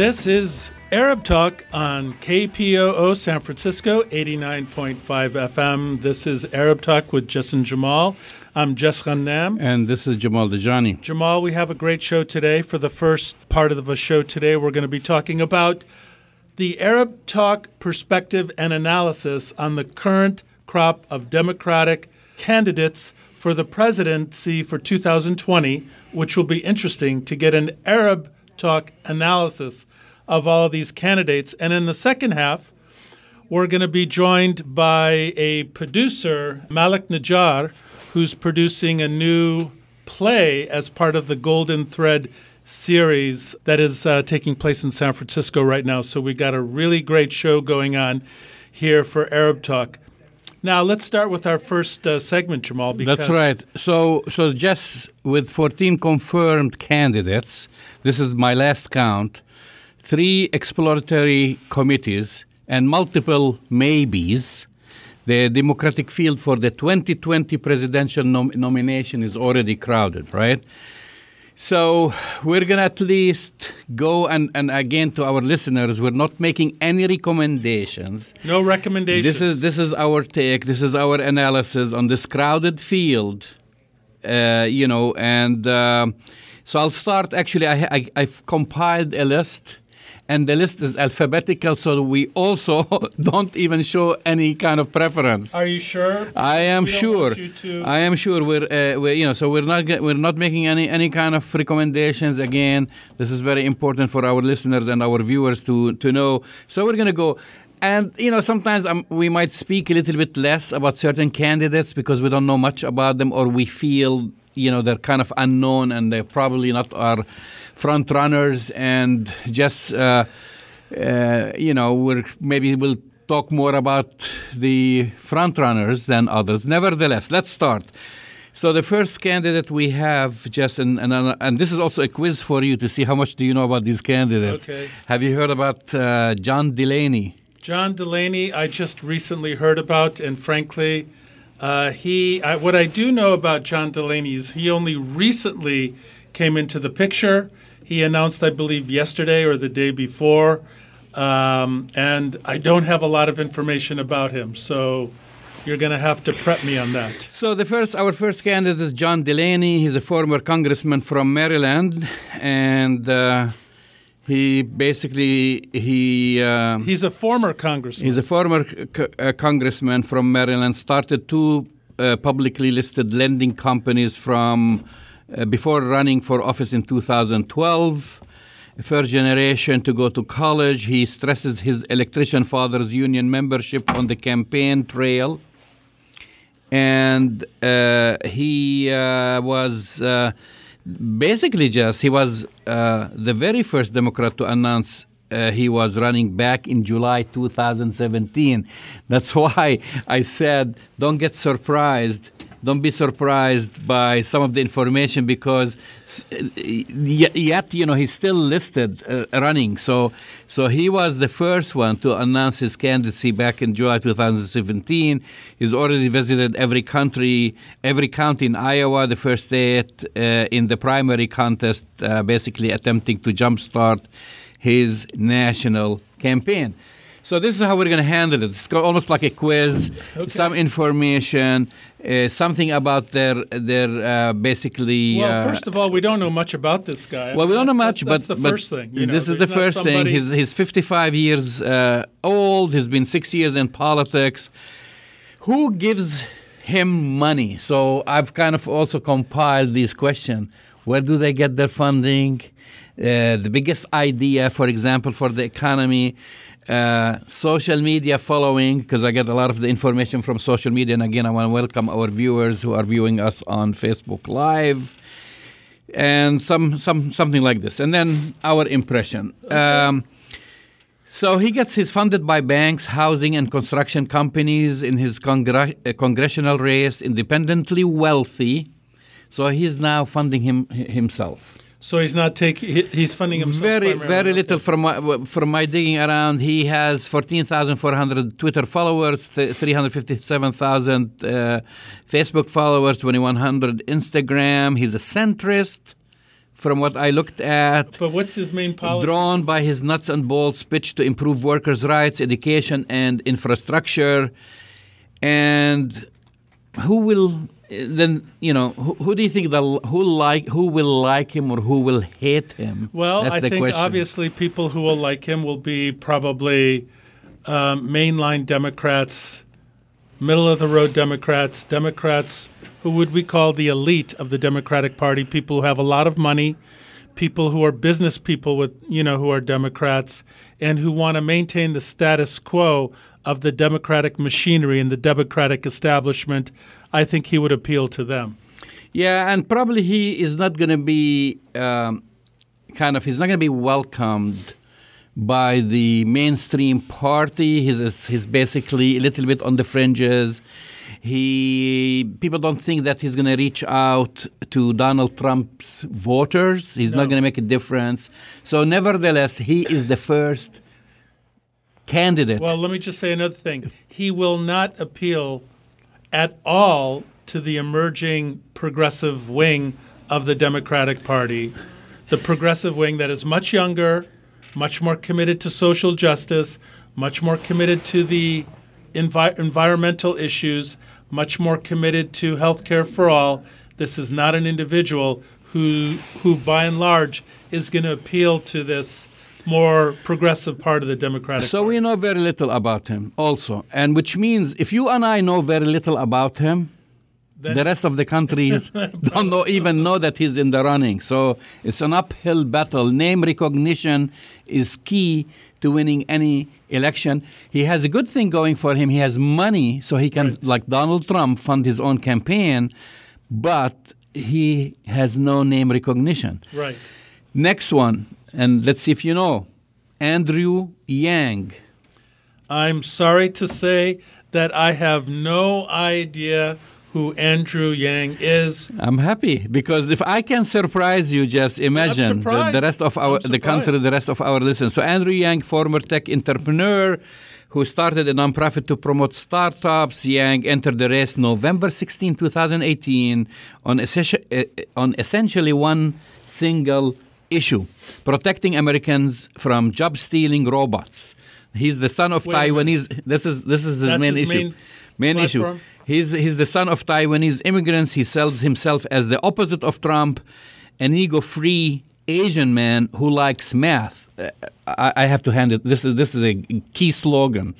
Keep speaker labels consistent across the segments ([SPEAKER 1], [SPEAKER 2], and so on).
[SPEAKER 1] This is Arab Talk on KPOO San Francisco, 89.5 FM. This is Arab Talk with Jess and Jamal. I'm Jess Ghannam.
[SPEAKER 2] And this is Jamal Dajani.
[SPEAKER 1] Jamal, we have a great show today. For the first part of the show today, we're going to be talking about the Arab Talk perspective and analysis on the current crop of Democratic candidates for the presidency for 2020, which will be interesting to get an Arab Talk analysis of all of these candidates. And in the second half, we're going to be joined by a producer, Malik Najjar, who's producing a new play as part of the Golden Thread series that is uh, taking place in San Francisco right now. So we got a really great show going on here for Arab Talk. Now let's start with our first uh, segment, Jamal.
[SPEAKER 2] That's right. So, so just with 14 confirmed candidates, this is my last count. Three exploratory committees and multiple maybes. The Democratic field for the 2020 presidential nom- nomination is already crowded, right? So we're going to at least go and, and again to our listeners, we're not making any recommendations.
[SPEAKER 1] No recommendations.
[SPEAKER 2] This is this is our take. This is our analysis on this crowded field. Uh, you know, and uh, so I'll start. Actually, I, I I've compiled a list and the list is alphabetical, so we also don't even show any kind of preference.
[SPEAKER 1] Are you sure?
[SPEAKER 2] I am sure. I am sure. We're, uh, we're, you know, so we're not we're not making any any kind of recommendations. Again, this is very important for our listeners and our viewers to to know. So we're gonna go. And you know, sometimes um, we might speak a little bit less about certain candidates because we don't know much about them, or we feel you know they're kind of unknown and they're probably not our front runners and just uh, uh, you know we're maybe we'll talk more about the front runners than others. Nevertheless let's start. So the first candidate we have just and, and, and this is also a quiz for you to see how much do you know about these candidates.
[SPEAKER 1] Okay.
[SPEAKER 2] Have you heard about uh, john delaney?
[SPEAKER 1] John delaney i just recently heard about and frankly uh, he I, what i do know about john delaney is he only recently came into the picture he announced, I believe, yesterday or the day before. Um, and I don't have a lot of information about him. So you're going to have to prep me on that.
[SPEAKER 2] So the first, our first candidate is John Delaney. He's a former congressman from Maryland, and uh, he basically he uh,
[SPEAKER 1] he's a former congressman.
[SPEAKER 2] He's a former co- uh, congressman from Maryland. Started two uh, publicly listed lending companies from uh, before running for office in 2012. First generation to go to college. He stresses his electrician father's union membership on the campaign trail. And uh, he uh, was uh, basically just, he was uh, the very first Democrat to announce uh, he was running back in July 2017. That's why I said, don't get surprised don't be surprised by some of the information because yet you know he's still listed uh, running. So so he was the first one to announce his candidacy back in July 2017. He's already visited every country, every county in Iowa, the first state uh, in the primary contest, uh, basically attempting to jumpstart his national campaign. So this is how we're going to handle it. It's almost like a quiz, okay. some information, uh, something about their their uh, basically.
[SPEAKER 1] Well,
[SPEAKER 2] uh,
[SPEAKER 1] first of all, we don't know much about this guy.
[SPEAKER 2] Well, we don't know much,
[SPEAKER 1] that's, that's
[SPEAKER 2] but
[SPEAKER 1] the
[SPEAKER 2] but
[SPEAKER 1] first thing.
[SPEAKER 2] this
[SPEAKER 1] know,
[SPEAKER 2] is the first
[SPEAKER 1] somebody...
[SPEAKER 2] thing. He's he's 55 years uh, old. He's been six years in politics. Who gives him money? So I've kind of also compiled these questions. Where do they get their funding? Uh, the biggest idea, for example, for the economy uh, social media following, because I get a lot of the information from social media. And again, I want to welcome our viewers who are viewing us on Facebook Live and some, some something like this. And then our impression. Okay. Um, so he gets his funded by banks, housing, and construction companies in his congr- uh, congressional race, independently wealthy. So he's now funding him himself.
[SPEAKER 1] So he's not taking. He's funding himself.
[SPEAKER 2] Very, very little from my, from my digging around. He has fourteen thousand four hundred Twitter followers, three hundred fifty-seven thousand uh, Facebook followers, twenty-one hundred Instagram. He's a centrist, from what I looked at.
[SPEAKER 1] But what's his main policy?
[SPEAKER 2] Drawn by his nuts and bolts pitch to improve workers' rights, education, and infrastructure. And who will then you know who, who do you think that who like who will like him or who will hate him?
[SPEAKER 1] Well,
[SPEAKER 2] That's
[SPEAKER 1] I
[SPEAKER 2] the
[SPEAKER 1] think
[SPEAKER 2] question.
[SPEAKER 1] obviously people who will like him will be probably um, mainline Democrats, middle of the road Democrats, Democrats who would we call the elite of the Democratic Party, people who have a lot of money, people who are business people with you know who are Democrats and who want to maintain the status quo of the Democratic machinery and the Democratic establishment. I think he would appeal to them.
[SPEAKER 2] Yeah, and probably he is not going to be um, kind of he's not going to be welcomed by the mainstream party. He's he's basically a little bit on the fringes. He people don't think that he's going to reach out to Donald Trump's voters. He's
[SPEAKER 1] No.
[SPEAKER 2] not going to make a difference. So, nevertheless, he is the first candidate.
[SPEAKER 1] Well, let me just say another thing. He will not appeal at all to the emerging progressive wing of the Democratic Party, the progressive wing that is much younger, much more committed to social justice, much more committed to the envi- environmental issues, much more committed to health care for all. This is not an individual who, who by and large, is going to appeal to this more progressive part of the Democratic
[SPEAKER 2] So
[SPEAKER 1] Party.
[SPEAKER 2] we know very little about him also. And which means if you and I know very little about him,
[SPEAKER 1] Then-
[SPEAKER 2] the rest of the country don't know, even know that he's in the running. So it's an uphill battle. Name recognition is key to winning any election. He has a good thing going for him. He has money, so he can,
[SPEAKER 1] Right.
[SPEAKER 2] like Donald Trump, fund his own campaign, but he has no name recognition.
[SPEAKER 1] Right.
[SPEAKER 2] Next one, and let's see if you know Andrew Yang.
[SPEAKER 1] I'm sorry to say that I have no idea who Andrew Yang is.
[SPEAKER 2] I'm happy because if I can surprise you, just imagine the, the rest of our the country, the rest of our listeners. So Andrew Yang, former tech entrepreneur who started a nonprofit to promote startups. Yang entered the race November 16, 2018 on, eh, eh, on essentially one single issue, protecting Americans from job stealing robots. He's the son of
[SPEAKER 1] Wait.
[SPEAKER 2] Taiwanese. This is this is his
[SPEAKER 1] That's
[SPEAKER 2] main
[SPEAKER 1] his
[SPEAKER 2] issue.
[SPEAKER 1] main
[SPEAKER 2] main issue. He's, he's the son of Taiwanese immigrants. He sells himself as the opposite of Trump, an ego free Asian man who likes math. Uh, I, I have to hand it. This is, this is a key slogan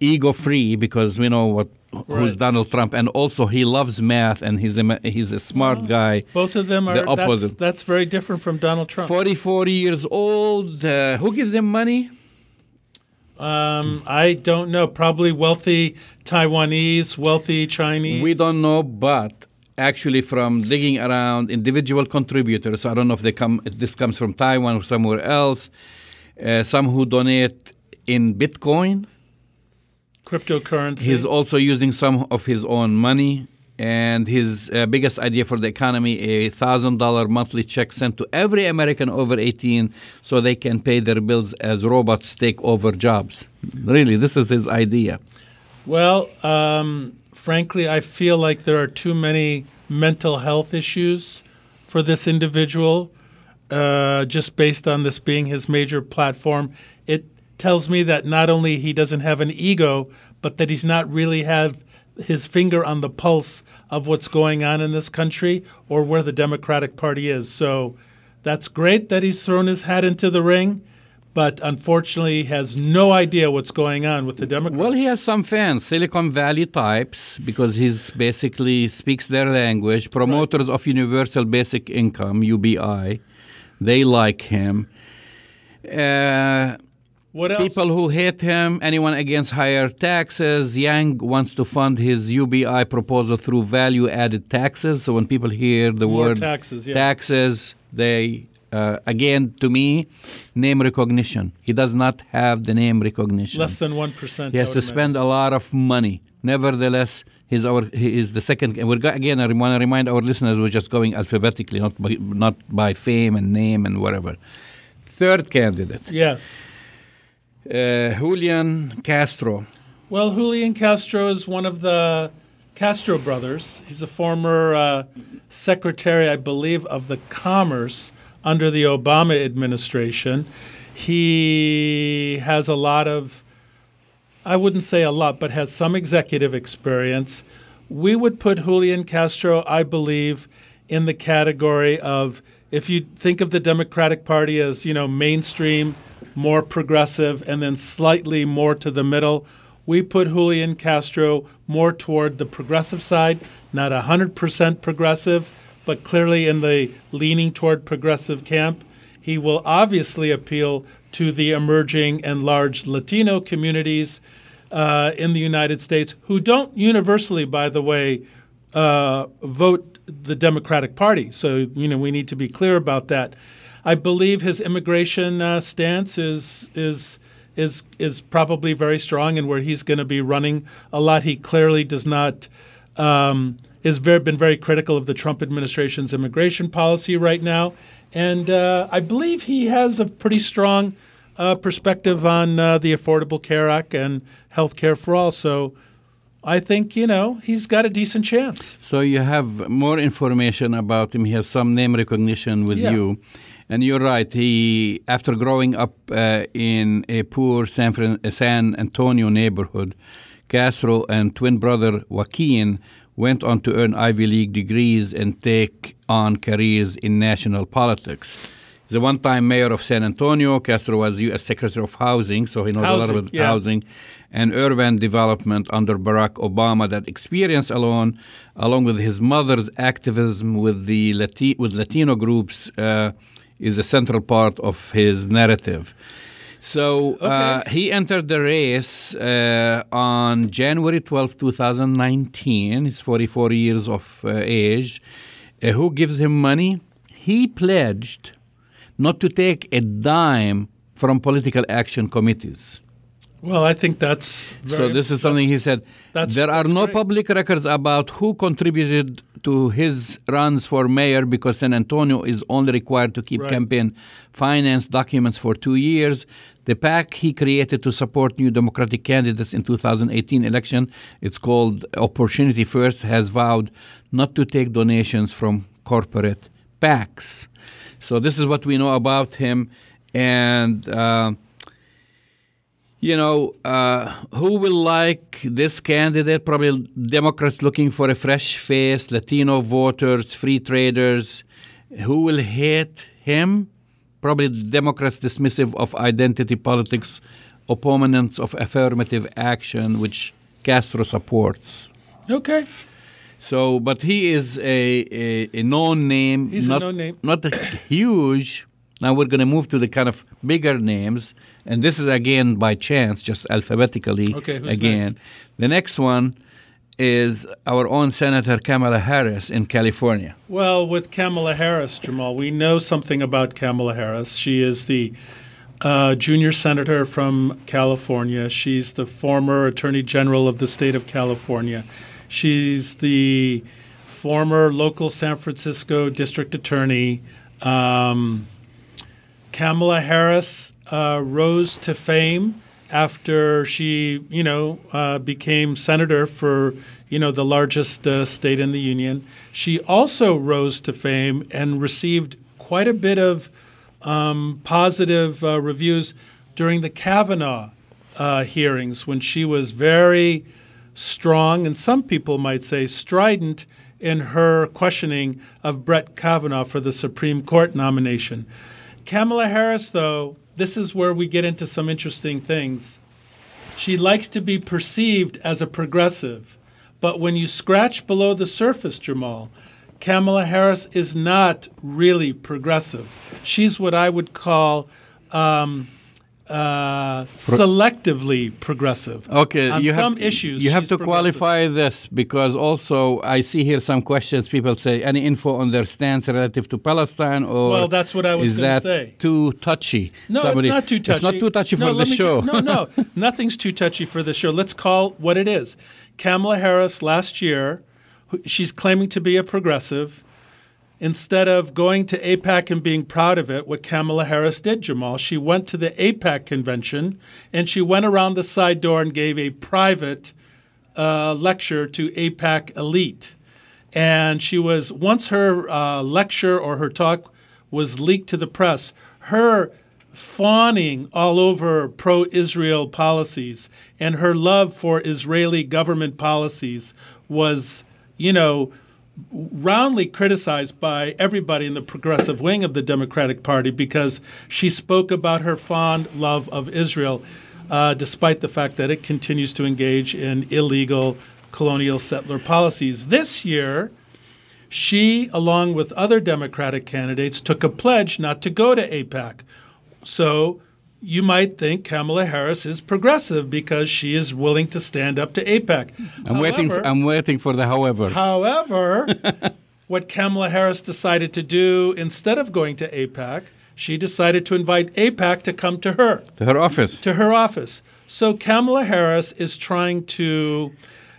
[SPEAKER 2] ego free because we know what who's
[SPEAKER 1] Right.
[SPEAKER 2] Donald Trump, and also he loves math and he's a, he's a smart guy.
[SPEAKER 1] Both of them are
[SPEAKER 2] The
[SPEAKER 1] that's,
[SPEAKER 2] opposite.
[SPEAKER 1] that's very different from Donald Trump.
[SPEAKER 2] 44 years old. Uh, who gives him money?
[SPEAKER 1] Um, I don't know. Probably wealthy Taiwanese, wealthy Chinese.
[SPEAKER 2] We don't know, but actually, from digging around individual contributors, I don't know if they come. If this comes from Taiwan or somewhere else. Uh, some who donate in Bitcoin.
[SPEAKER 1] Cryptocurrency.
[SPEAKER 2] He's also using some of his own money. And his uh, biggest idea for the economy a thousand dollar monthly check sent to every American over 18 so they can pay their bills as robots take over jobs. Really, this is his idea.
[SPEAKER 1] Well, um, frankly, I feel like there are too many mental health issues for this individual, uh, just based on this being his major platform. It tells me that not only he doesn't have an ego, but that he's not really have his finger on the pulse of what's going on in this country or where the Democratic Party is. So that's great that he's thrown his hat into the ring, but unfortunately has no idea what's going on with the Democrats.
[SPEAKER 2] Well, he has some fans, Silicon Valley types, because he's basically speaks their language. Promoters of universal basic income (UBI), they like him. Uh,
[SPEAKER 1] what else?
[SPEAKER 2] people who hate him, anyone against higher taxes. Yang wants to fund his UBI proposal through value-added taxes. So when people hear the
[SPEAKER 1] More
[SPEAKER 2] word
[SPEAKER 1] taxes, yeah.
[SPEAKER 2] taxes, they uh, again to me name recognition. He does not have the name recognition.
[SPEAKER 1] Less than one percent.
[SPEAKER 2] He has to spend a lot of money. Nevertheless, he's our he is the second. And we're go, again. I want to remind our listeners we're just going alphabetically, not by, not by fame and name and whatever. Third candidate,
[SPEAKER 1] Yes.
[SPEAKER 2] Uh, Julian Castro.
[SPEAKER 1] Well, Julian Castro is one of the Castro brothers. He's a former uh, secretary, I believe, of the Commerce under the Obama administration. He has a lot of, I wouldn't say a lot, but has some executive experience. We would put Julian Castro, I believe, in the category of if you think of the Democratic Party as, you know, mainstream, more progressive, and then slightly more to the middle, we put Julian Castro more toward the progressive side, not 100% progressive, but clearly in the leaning toward progressive camp. He will obviously appeal to the emerging and large Latino communities uh, in the United States who don't universally, by the way, uh, vote the Democratic Party. So, you know, we need to be clear about that. I believe his immigration uh, stance is is is is probably very strong, and where he's going to be running a lot. He clearly does not um, is very, been very critical of the Trump administration's immigration policy right now, and uh, I believe he has a pretty strong uh, perspective on uh, the Affordable Care Act and health care for all. So I think you know he's got a decent chance.
[SPEAKER 2] So you have more information about him. He has some name recognition with
[SPEAKER 1] Yeah.
[SPEAKER 2] you, and you're right. He, after growing up uh, in a poor San, Fran- uh, San Antonio neighborhood, Castro and twin brother Joaquin went on to earn Ivy League degrees and take on careers in national politics. He's a one-time mayor of San Antonio. Castro was U.S. Secretary of Housing, so he knows a lot about
[SPEAKER 1] yeah.
[SPEAKER 2] housing and urban development under Barack Obama. That experience alone, along with his mother's activism with the Lati- with Latino groups, uh, is a central part of his narrative. So uh, he entered the race uh, on January 12, 2019. He's 44 years of uh, age. Uh, who gives him money? He pledged not to take a dime from political action committees.
[SPEAKER 1] Well, I think that's
[SPEAKER 2] So this is something he said. there are no
[SPEAKER 1] great.
[SPEAKER 2] public records about who contributed to his runs for mayor because San Antonio is only required to keep
[SPEAKER 1] Right.
[SPEAKER 2] campaign finance documents for two years. The PAC he created to support new Democratic candidates in 2018 election, it's called Opportunity First, has vowed not to take donations from corporate PACs. So this is what we know about him, and. Uh, you know, uh, who will like this candidate? Probably Democrats looking for a fresh face, Latino voters, free traders. Who will hate him? Probably Democrats dismissive of identity politics, opponents of affirmative action, which Castro supports.
[SPEAKER 1] okay.
[SPEAKER 2] So, but he is a, a, a known name.
[SPEAKER 1] He's a
[SPEAKER 2] not,
[SPEAKER 1] known name.
[SPEAKER 2] Not a huge. Now we're going to move to the kind of bigger names, and this is again by chance, just alphabetically.
[SPEAKER 1] Okay, who's
[SPEAKER 2] again,
[SPEAKER 1] next?
[SPEAKER 2] the next one is our own Senator Kamala Harris in California.
[SPEAKER 1] Well, with Kamala Harris, Jamal, we know something about Kamala Harris. She is the uh, junior senator from California. She's the former attorney general of the state of California. She's the former local San Francisco district attorney. Um, Kamala Harris uh, rose to fame after she, you know, uh, became senator for, you know, the largest uh, state in the union. She also rose to fame and received quite a bit of um, positive uh, reviews during the Kavanaugh uh, hearings when she was very strong and some people might say strident in her questioning of Brett Kavanaugh for the Supreme Court nomination. Kamala Harris, though, this is where we get into some interesting things. She likes to be perceived as a progressive, but when you scratch below the surface, Jamal, Kamala Harris is not really progressive. She's what I would call um, uh, selectively progressive.
[SPEAKER 2] Okay,
[SPEAKER 1] on
[SPEAKER 2] you
[SPEAKER 1] some
[SPEAKER 2] have,
[SPEAKER 1] issues.
[SPEAKER 2] You have to qualify this because also I see here some questions. People say any info on their stance relative to Palestine, or
[SPEAKER 1] Well, that's what I was
[SPEAKER 2] is
[SPEAKER 1] gonna
[SPEAKER 2] that
[SPEAKER 1] say.
[SPEAKER 2] too touchy?
[SPEAKER 1] No,
[SPEAKER 2] Somebody-
[SPEAKER 1] it's not too touchy.
[SPEAKER 2] It's not too touchy
[SPEAKER 1] No,
[SPEAKER 2] for the show.
[SPEAKER 1] ju- no, no, nothing's too touchy for the show. Let's call what it is. Kamala Harris last year, she's claiming to be a progressive. Instead of going to AIPAC and being proud of it, what Kamala Harris did, Jamal, she went to the AIPAC convention and she went around the side door and gave a private uh, lecture to AIPAC elite. And she was, once her uh, lecture or her talk was leaked to the press. Her fawning all over pro Israel policies and her love for Israeli government policies was, you know, roundly criticized by everybody in the progressive wing of the Democratic Party because she spoke about her fond love of Israel, uh, despite the fact that it continues to engage in illegal colonial settler policies. This year, she, along with other Democratic candidates, took a pledge not to go to AIPAC. So you might think Kamala Harris is progressive because she is willing to stand up to AIPAC.
[SPEAKER 2] I'm
[SPEAKER 1] however,
[SPEAKER 2] waiting. For, I'm waiting for the however.
[SPEAKER 1] However, what Kamala Harris decided to do instead of going to AIPAC, she decided to invite AIPAC to come to her,
[SPEAKER 2] to her office.
[SPEAKER 1] to her office. So Kamala Harris is trying to,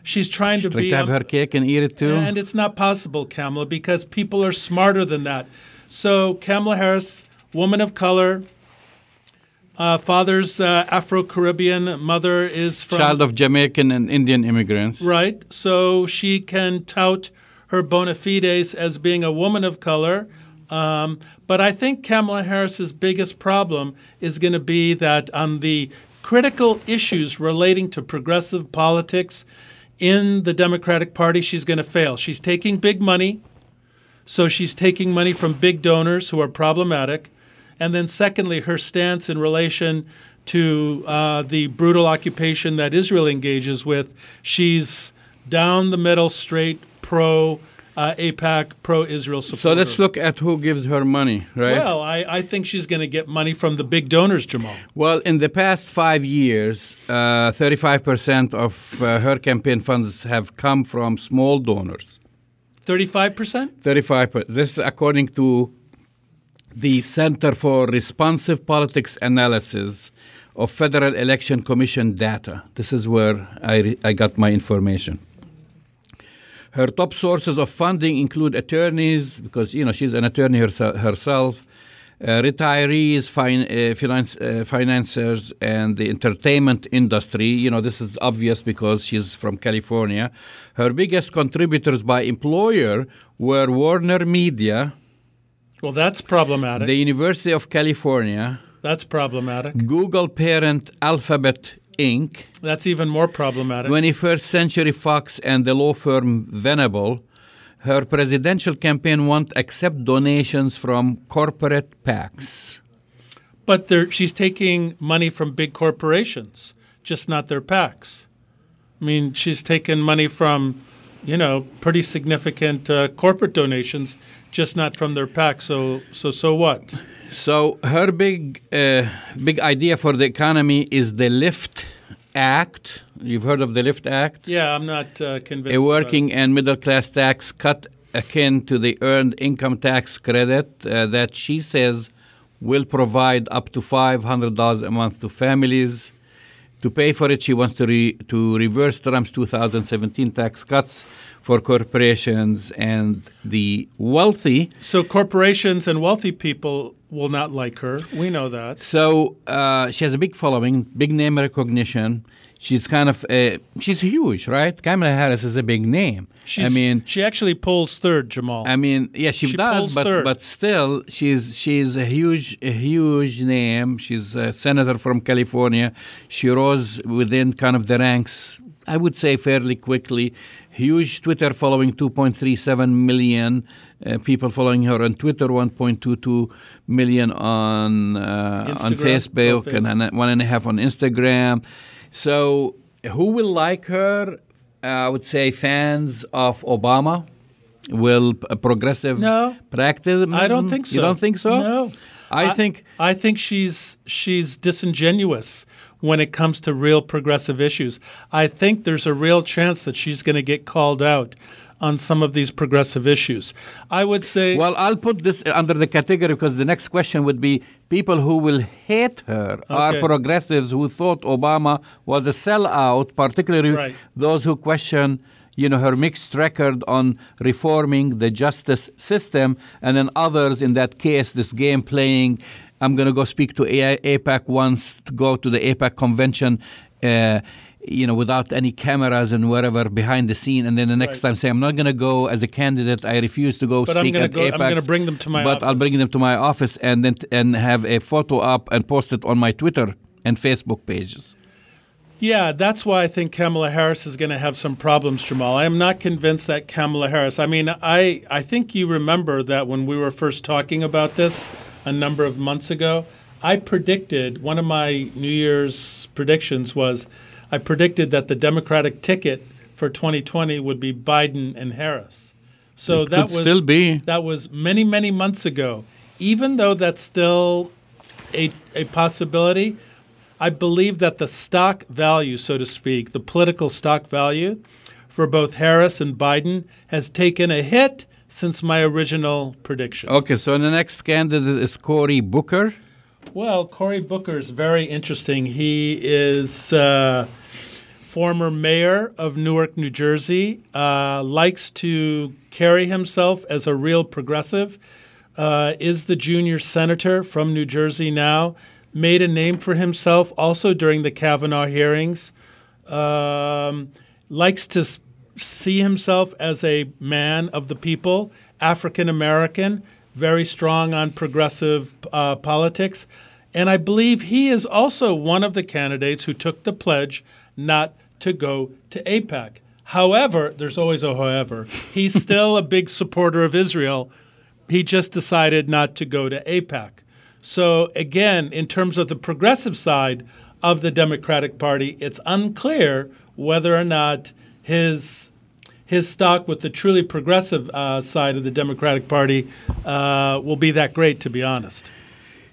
[SPEAKER 1] she's trying to
[SPEAKER 2] Like
[SPEAKER 1] be
[SPEAKER 2] to have
[SPEAKER 1] a-
[SPEAKER 2] her cake and eat it too.
[SPEAKER 1] and it's not possible, Kamala, because people are smarter than that. So, Kamala Harris, woman of color, uh, father's uh, Afro Caribbean, mother is from.
[SPEAKER 2] Child of Jamaican and Indian immigrants.
[SPEAKER 1] Right. So she can tout her bona fides as being a woman of color. Um, but I think Kamala Harris's biggest problem is going to be that on the critical issues relating to progressive politics in the Democratic Party, she's going to fail. She's taking big money. So she's taking money from big donors who are problematic. And then, secondly, her stance in relation to uh, the brutal occupation that Israel engages with. She's down the middle, straight, pro uh, AIPAC, pro Israel supporter.
[SPEAKER 2] So let's look at who gives her money, right?
[SPEAKER 1] Well, I, I think she's going to get money from the big donors, Jamal.
[SPEAKER 2] Well, in the past five years, uh, 35% of uh, her campaign funds have come from small donors.
[SPEAKER 1] 35%?
[SPEAKER 2] 35%. This is according to the Center for Responsive Politics Analysis of Federal Election Commission data. This is where I, I got my information. Her top sources of funding include attorneys, because you know she's an attorney herse- herself, uh, retirees, fin- uh, finance, uh, financiers, and the entertainment industry. You know this is obvious because she's from California. Her biggest contributors by employer were Warner Media,
[SPEAKER 1] Well, that's problematic.
[SPEAKER 2] the University of California,
[SPEAKER 1] that's problematic.
[SPEAKER 2] Google parent Alphabet Inc.,
[SPEAKER 1] That's even more problematic.
[SPEAKER 2] 21st Century Fox, and the law firm Venable. Her presidential campaign won't accept donations from corporate PACs.
[SPEAKER 1] But she's taking money from big corporations, just not their PACs. I mean, she's taken money from, you know, pretty significant uh, corporate donations, just not from their PACs. So, so, so what?
[SPEAKER 2] So her big, uh, big idea for the economy is the Lift Act. You've heard of the Lift Act?
[SPEAKER 1] Yeah, I'm not uh, convinced.
[SPEAKER 2] a working and middle class tax cut akin to the earned income tax credit uh, that she says will provide up to $500 a month to families. To pay for it, she wants to, re- to reverse Trump's 2017 tax cuts for corporations and the wealthy.
[SPEAKER 1] So corporations and wealthy people will not like her. We know that.
[SPEAKER 2] So uh, she has a big following, big name recognition. She's kind of a, she's huge, right? Kamala Harris is a big name.
[SPEAKER 1] She's,
[SPEAKER 2] I mean,
[SPEAKER 1] she actually pulls third, Jamal.
[SPEAKER 2] I mean, yeah, she,
[SPEAKER 1] She
[SPEAKER 2] does, but
[SPEAKER 1] third.
[SPEAKER 2] but still, she's she's a huge a huge name. She's a senator from California. She rose within kind of the ranks. I would say fairly quickly. Huge Twitter following, 2.37 million uh, people following her on Twitter, 1.22 million on uh, on Facebook,
[SPEAKER 1] oh,
[SPEAKER 2] and an- one and a half on Instagram. So, who will like her? Uh, I would say fans of Obama will p- progressive
[SPEAKER 1] No.
[SPEAKER 2] practice.
[SPEAKER 1] I don't think so.
[SPEAKER 2] You don't think so?
[SPEAKER 1] No.
[SPEAKER 2] I, think
[SPEAKER 1] I think she's she's disingenuous when it comes to real progressive issues. I think there's a real chance that she's going to get called out on some of these progressive issues. I would say
[SPEAKER 2] Well, I'll put this under the category because the next question would be people who will hate her are progressives who thought Obama was a sellout, particularly
[SPEAKER 1] Right.
[SPEAKER 2] those who question you know her mixed record on reforming the justice system and then others in that case this game playing i'm going to go speak to AIPAC once to go to the AIPAC convention uh, you know, without any cameras and whatever behind the scene, and then the next
[SPEAKER 1] Right.
[SPEAKER 2] time say, "I'm not going to go as a candidate. I refuse to go
[SPEAKER 1] But I'm
[SPEAKER 2] speak
[SPEAKER 1] gonna
[SPEAKER 2] at
[SPEAKER 1] go- I'm
[SPEAKER 2] Apex,
[SPEAKER 1] gonna bring them to my
[SPEAKER 2] But I'll bring them to my office and then and have a photo up and post it on my Twitter and Facebook pages.
[SPEAKER 1] Yeah, that's why I think Kamala Harris is going to have some problems, Jamal. I am not convinced that Kamala Harris. I mean, I I think you remember that when we were first talking about this a number of months ago, I predicted one of my New Year's predictions was I predicted that the Democratic ticket for 2020 would be Biden and Harris. So
[SPEAKER 2] It
[SPEAKER 1] that was
[SPEAKER 2] still be.
[SPEAKER 1] that was many many months ago. Even though that's still a a possibility, I believe that the stock value, so to speak, the political stock value for both Harris and Biden has taken a hit since my original prediction.
[SPEAKER 2] Okay, so the next candidate is Cory Booker.
[SPEAKER 1] Well, Cory Booker is very interesting. He is uh, former mayor of Newark, New Jersey, uh, likes to carry himself as a real progressive, uh, is the junior senator from New Jersey now, made a name for himself also during the Kavanaugh hearings, um, likes to see himself as a man of the people, African American, very strong on progressive uh, politics. And I believe he is also one of the candidates who took the pledge not to go to AIPAC. However, there's always a however, he's still a big supporter of Israel. He just decided not to go to AIPAC. So, again, in terms of the progressive side of the Democratic Party, it's unclear whether or not his his stock with the truly progressive uh, side of the Democratic Party uh, will be that great, to be honest.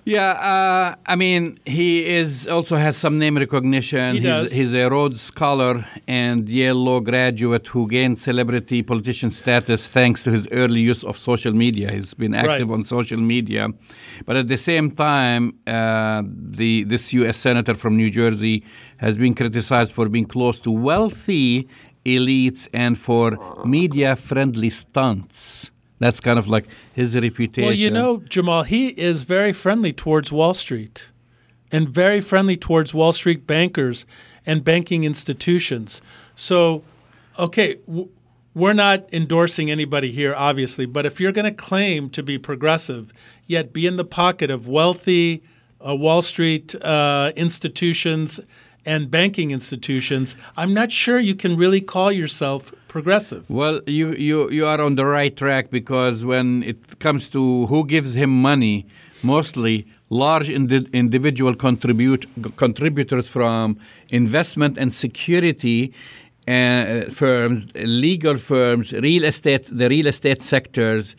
[SPEAKER 2] Yeah, uh, I mean, he is also has some name recognition.
[SPEAKER 1] He
[SPEAKER 2] he's,
[SPEAKER 1] does.
[SPEAKER 2] he's a Rhodes Scholar and Yale Law graduate who gained celebrity politician status thanks to his early use of social media. He's been active
[SPEAKER 1] Right.
[SPEAKER 2] on social media, but at the same time, uh, the this U.S. senator from New Jersey has been criticized for being close to wealthy elites and for media-friendly stunts. That's kind of like his reputation.
[SPEAKER 1] Well, you know, Jamal, he is very friendly towards Wall Street and very friendly towards Wall Street bankers and banking institutions. So, okay, we're not endorsing anybody here, obviously, but if you're going to claim to be progressive, yet be in the pocket of wealthy uh, Wall Street uh, institutions and banking institutions, I'm not sure you can really call yourself progressive.
[SPEAKER 2] Well, you, you, you are on the right track because when it comes to who gives him money, mostly large indi- individual contribute, contributors from investment and security uh, firms, legal firms, real estate, the real estate sectors,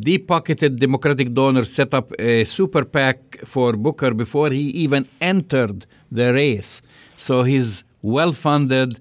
[SPEAKER 2] deep pocketed Democratic donors set up a super PAC for Booker before he even entered the race. So he's well funded.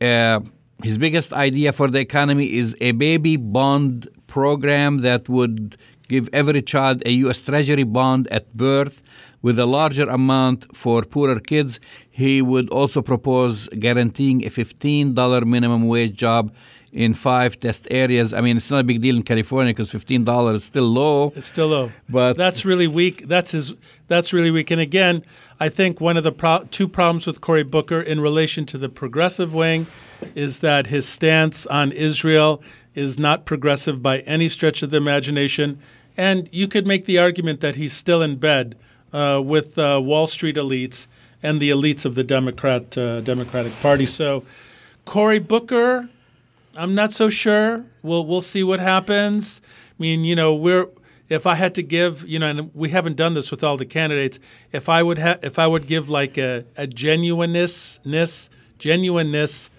[SPEAKER 2] Uh, his biggest idea for the economy is a baby bond program that would give every child a U.S. Treasury bond at birth with a larger amount for poorer kids. He would also propose guaranteeing a $15 minimum wage job in five test areas. I mean, it's not a big deal in California because $15 is still low.
[SPEAKER 1] It's still low,
[SPEAKER 2] But-
[SPEAKER 1] that's really weak. That's his. That's really weak. And again, I think one of the pro- two problems with Cory Booker in relation to the progressive wing is that his stance on Israel is not progressive by any stretch of the imagination. And you could make the argument that he's still in bed with uh, Wall Street elites and the elites of the Democrat uh, Democratic Party. So, Cory Booker, I'm not so sure. We'll we'll see what happens. I mean, you know, we're if I had to give, you know, and we haven't done this with all the candidates. If I would if I would give like a, a genuineness, genuineness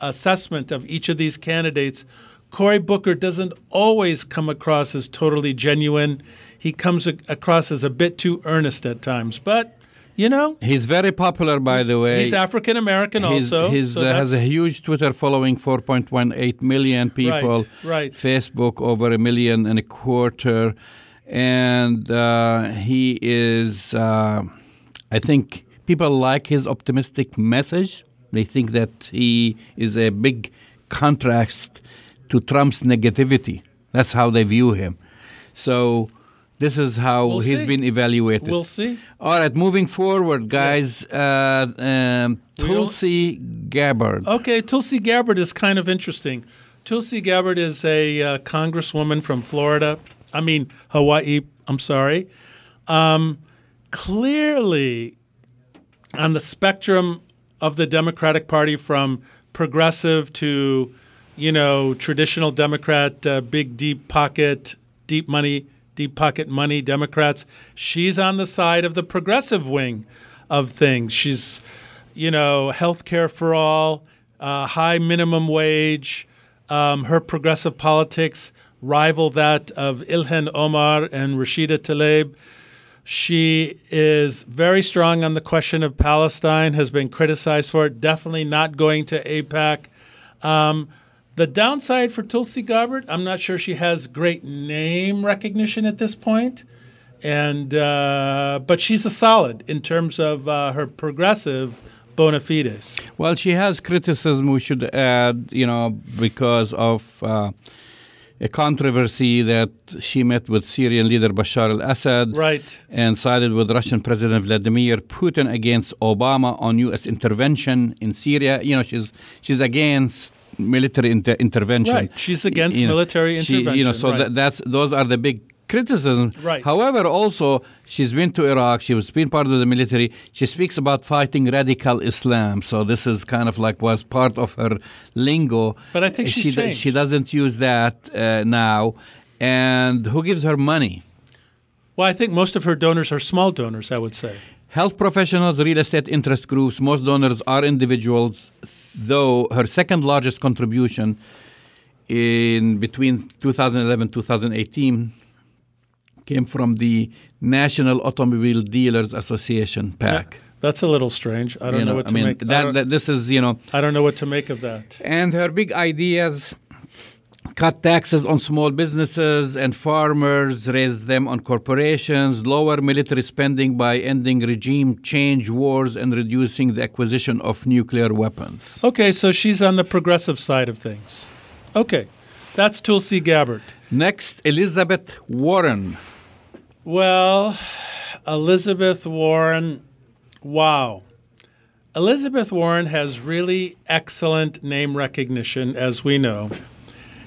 [SPEAKER 1] assessment of each of these candidates, Cory Booker doesn't always come across as totally genuine. He comes a- across as a bit too earnest at times, but you know,
[SPEAKER 2] He's very popular, by the way.
[SPEAKER 1] he's African American also.
[SPEAKER 2] he's,
[SPEAKER 1] so
[SPEAKER 2] uh, has a huge Twitter following, 4.18 million people.
[SPEAKER 1] right.
[SPEAKER 2] Facebook over a million and a quarter, and uh, he is. Uh, I think people like his optimistic message. They think that he is a big contrast to Trump's negativity. That's how they view him. So this is how
[SPEAKER 1] We'll
[SPEAKER 2] he's
[SPEAKER 1] see.
[SPEAKER 2] been evaluated.
[SPEAKER 1] We'll see.
[SPEAKER 2] All right, moving forward, guys. Uh, um, Tulsi Gabbard.
[SPEAKER 1] Okay, Tulsi Gabbard is kind of interesting. Tulsi Gabbard is a uh, congresswoman from Florida. I mean, Hawaii. I'm sorry. Um, clearly, on the spectrum of the Democratic Party, from progressive to, you know, traditional Democrat, uh, big deep pocket, deep money, deep pocket money Democrats, she's on the side of the progressive wing of things. She's, you know, health care for all, uh, high minimum wage. Um, her progressive politics rival that of Ilhan Omar and Rashida Tlaib. She is very strong on the question of Palestine, has been criticized for it, definitely not going to AIPAC. Um, the downside for Tulsi Gabbard, I'm not sure she has great name recognition at this point, and uh, but she's a solid in terms of uh, her progressive bona fides.
[SPEAKER 2] Well, she has criticism, we should add, you know, because of uh, a controversy that she met with Syrian leader Bashar al Assad.
[SPEAKER 1] Right.
[SPEAKER 2] And sided with Russian President Vladimir Putin against Obama on U.S. intervention in Syria. You know, she's she's against military inter- intervention.
[SPEAKER 1] Right. She's against
[SPEAKER 2] You know,
[SPEAKER 1] military
[SPEAKER 2] she- you know,
[SPEAKER 1] intervention,
[SPEAKER 2] so
[SPEAKER 1] right.
[SPEAKER 2] that, that's those are the big criticisms.
[SPEAKER 1] Right.
[SPEAKER 2] However, also she's been to Iraq. She was been part of the military. She speaks about fighting radical Islam. So this is kind of like was part of her lingo.
[SPEAKER 1] But I think
[SPEAKER 2] she
[SPEAKER 1] changed.
[SPEAKER 2] she doesn't use that uh, now. And who gives her money?
[SPEAKER 1] Well, I think most of her donors are small donors. I would say.
[SPEAKER 2] Health professionals, real estate interest groups, most donors are individuals, though her second largest contribution in between 2011 2018 came from the National Automobile Dealers Association PAC.
[SPEAKER 1] That's a little strange. I don't
[SPEAKER 2] You
[SPEAKER 1] know, what
[SPEAKER 2] I
[SPEAKER 1] to
[SPEAKER 2] mean,
[SPEAKER 1] make.
[SPEAKER 2] That, that this is, you know,
[SPEAKER 1] I don't know what to make of that.
[SPEAKER 2] and her big ideas cut taxes on small businesses and farmers, raise them on corporations, lower military spending by ending regime change wars and reducing the acquisition of nuclear weapons.
[SPEAKER 1] Okay, so she's on the progressive side of things. Okay, that's Tulsi Gabbard.
[SPEAKER 2] Next, Elizabeth Warren.
[SPEAKER 1] Well, Elizabeth Warren, wow. Elizabeth Warren has really excellent name recognition, as we know.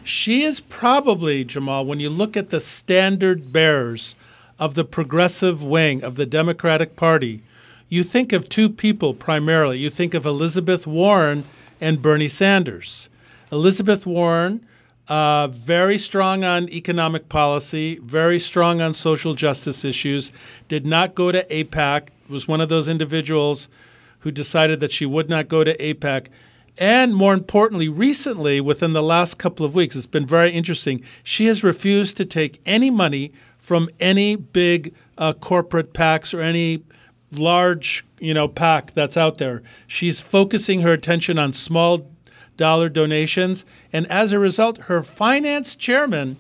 [SPEAKER 1] She is probably, Jamal, when you look at the standard bearers of the progressive wing of the Democratic Party, you think of two people primarily. You think of Elizabeth Warren and Bernie Sanders. Elizabeth Warren, uh, very strong on economic policy, very strong on social justice issues, did not go to AIPAC, was one of those individuals who decided that she would not go to AIPAC. And more importantly, recently, within the last couple of weeks, it's been very interesting. She has refused to take any money from any big uh, corporate PACs or any large, you know, PAC that's out there. She's focusing her attention on small dollar donations, and as a result, her finance chairman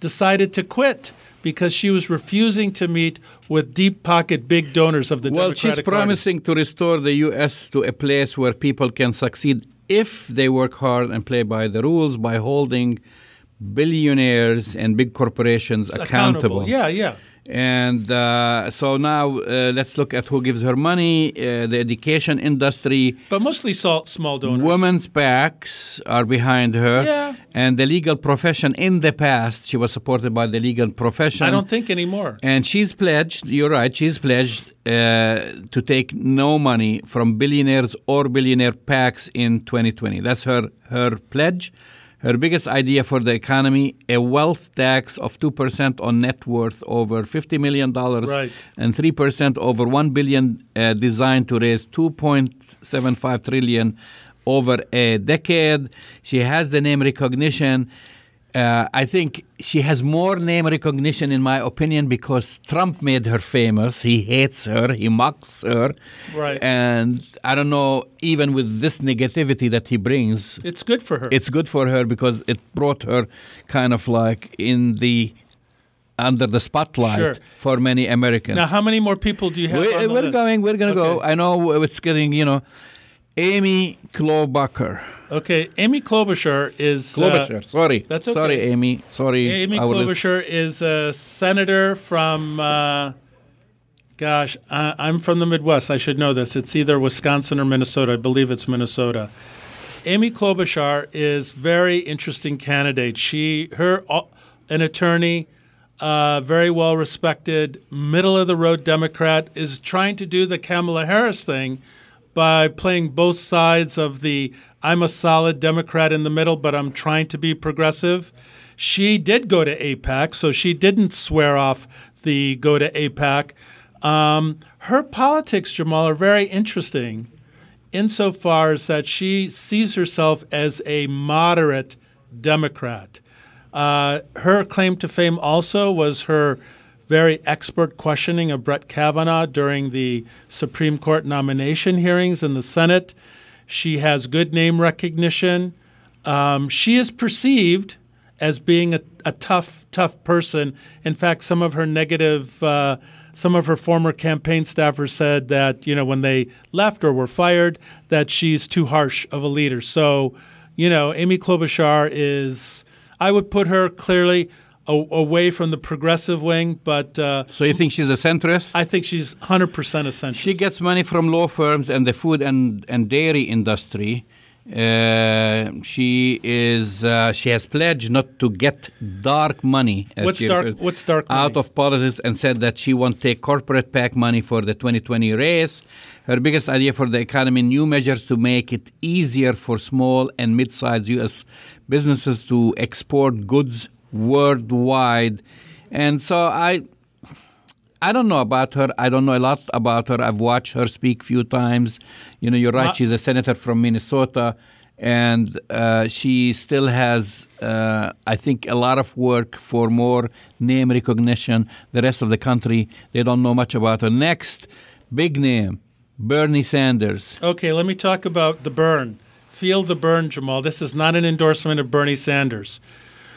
[SPEAKER 1] decided to quit because she was refusing to meet with deep pocket big donors of the
[SPEAKER 2] Well,
[SPEAKER 1] Democratic
[SPEAKER 2] she's
[SPEAKER 1] Party.
[SPEAKER 2] promising to restore the U.S. to a place where people can succeed if they work hard and play by the rules by holding billionaires and big corporations accountable.
[SPEAKER 1] Yeah, yeah.
[SPEAKER 2] And uh, so now uh, let's look at who gives her money. Uh, the education industry,
[SPEAKER 1] But mostly small, small donors.
[SPEAKER 2] women's PACs are behind her.
[SPEAKER 1] Yeah.
[SPEAKER 2] And the legal profession in the past, she was supported by the legal profession.
[SPEAKER 1] I don't think anymore.
[SPEAKER 2] And she's pledged, you're right, she's pledged uh, to take no money from billionaires or billionaire PACs in 2020. That's her, her pledge. Her biggest idea for the economy a wealth tax of 2% on net worth over $50 million
[SPEAKER 1] Right.
[SPEAKER 2] and 3% over 1 billion uh, designed to raise 2.75 trillion over a decade. She has the name recognition. Uh, I think she has more name recognition, in my opinion, because Trump made her famous. He hates her, he mocks her.
[SPEAKER 1] Right.
[SPEAKER 2] And I don't know, even with this negativity that he brings,
[SPEAKER 1] It's good for her.
[SPEAKER 2] it's good for her because it brought her kind of like in the under the spotlight
[SPEAKER 1] Sure.
[SPEAKER 2] for many Americans.
[SPEAKER 1] now, how many more people do you have?
[SPEAKER 2] We,
[SPEAKER 1] on the
[SPEAKER 2] we're
[SPEAKER 1] list?
[SPEAKER 2] going. We're going to go. I know it's getting. You know, Amy Klobuchar.
[SPEAKER 1] Okay, Amy Klobuchar is. uh,
[SPEAKER 2] Klobuchar. Sorry.
[SPEAKER 1] that's okay.
[SPEAKER 2] Sorry, Amy. Sorry.
[SPEAKER 1] Amy Klobuchar is a senator from. Uh, gosh, I, I'm from the Midwest. I should know this. It's either Wisconsin or Minnesota. I believe it's Minnesota. Amy Klobuchar is very interesting candidate. She, her, uh, an attorney, uh, very well respected, middle of the road Democrat, is trying to do the Kamala Harris thing by playing both sides of the I'm a solid Democrat in the middle, but I'm trying to be progressive. She did go to AIPAC, so she didn't swear off the go to AIPAC. Um, her politics, Jamal, are very interesting insofar as that she sees herself as a moderate Democrat. Uh, her claim to fame also was her very expert questioning of Brett Kavanaugh during the Supreme Court nomination hearings in the Senate. She has good name recognition. Um, she is perceived as being a, a tough, tough person. In fact, some of her negative, uh, some of her former campaign staffers said that you know when they left or were fired, that she's too harsh of a leader. So, you know, Amy Klobuchar is. I would put her clearly away from the progressive wing, but uh,
[SPEAKER 2] So you think she's a centrist?
[SPEAKER 1] I think she's 100% essential.
[SPEAKER 2] She gets money from law firms and the food and, and dairy industry. Uh, she is uh, she has pledged not to get dark money.
[SPEAKER 1] What's dark-
[SPEAKER 2] referred,
[SPEAKER 1] what's dark
[SPEAKER 2] Out of politics and said that she won't take corporate PAC money for the 2020 race. Her biggest idea for the economy: new measures to make it easier for small and mid-sized U.S. businesses to export goods worldwide. And so I I don't know about her. I don't know a lot about her. I've watched her speak a few times. You know, you're right. She's a senator from Minnesota, and uh, she still has, uh, I think, a lot of work for more name recognition. The rest of the country, they don't know much about her. Next, big name, Bernie Sanders.
[SPEAKER 1] Okay, let me talk about the burn. Feel the burn, Jamal. This is not an endorsement of Bernie Sanders.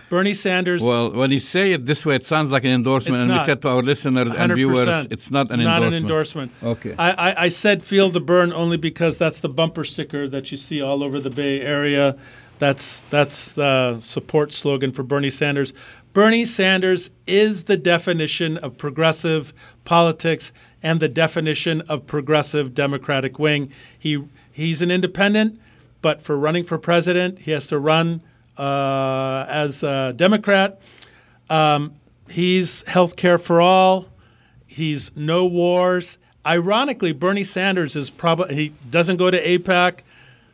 [SPEAKER 1] Bernie Sanders,
[SPEAKER 2] Well, when you say it this way, it sounds like an endorsement, and we said to our listeners and viewers, it's not an
[SPEAKER 1] not
[SPEAKER 2] endorsement.
[SPEAKER 1] an endorsement.
[SPEAKER 2] Okay.
[SPEAKER 1] I, I, I said feel the burn only because that's the bumper sticker that you see all over the Bay Area. That's that's the support slogan for Bernie Sanders. Bernie Sanders is the definition of progressive politics and the definition of progressive Democratic wing. He he's an independent, but for running for president, he has to run uh, as a Democrat. Um, he's health care for all. He's no wars. Ironically, Bernie Sanders is probably he doesn't go to AIPAC.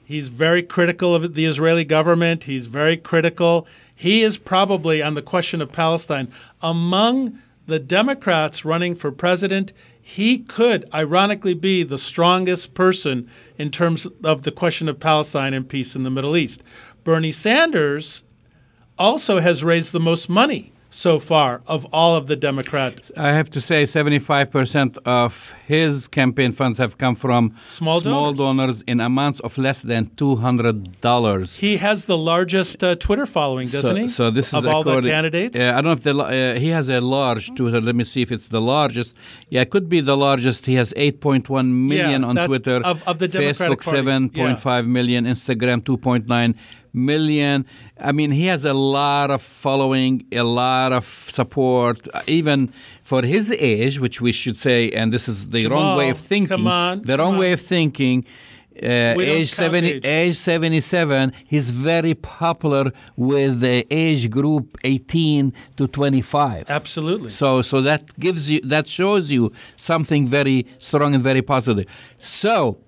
[SPEAKER 1] He's very critical of the Israeli government. He's very critical. He is probably on the question of Palestine among the Democrats running for president. He could ironically be the strongest person in terms of the question of Palestine and peace in the Middle East. Bernie Sanders also has raised the most money so far of all of the Democrats.
[SPEAKER 2] I have to say, 75% of his campaign funds have come from
[SPEAKER 1] Small donors.
[SPEAKER 2] donors in amounts of less than $200.
[SPEAKER 1] He has the largest uh, Twitter following, doesn't
[SPEAKER 2] so,
[SPEAKER 1] he?
[SPEAKER 2] So this is of
[SPEAKER 1] all the candidates.
[SPEAKER 2] Uh, I don't know if the, uh, he has a large Twitter. Let me see if it's the largest. Yeah, it could be the largest. He has 8.1 million
[SPEAKER 1] Yeah,
[SPEAKER 2] on
[SPEAKER 1] that-
[SPEAKER 2] Twitter.
[SPEAKER 1] of- of the Democratic
[SPEAKER 2] Facebook
[SPEAKER 1] Party.
[SPEAKER 2] 7.5 million. Instagram 2.9 million. I mean, he has a lot of following, a lot of support, uh, even for his age, which we should say, and this is the wrong way of thinking.
[SPEAKER 1] come on,
[SPEAKER 2] the wrong
[SPEAKER 1] on.
[SPEAKER 2] way of thinking. Uh, age 70,
[SPEAKER 1] age.
[SPEAKER 2] age 77, he's very popular with the age group 18 to 25.
[SPEAKER 1] Absolutely.
[SPEAKER 2] So, so that gives you, that shows you something very strong and very positive. So,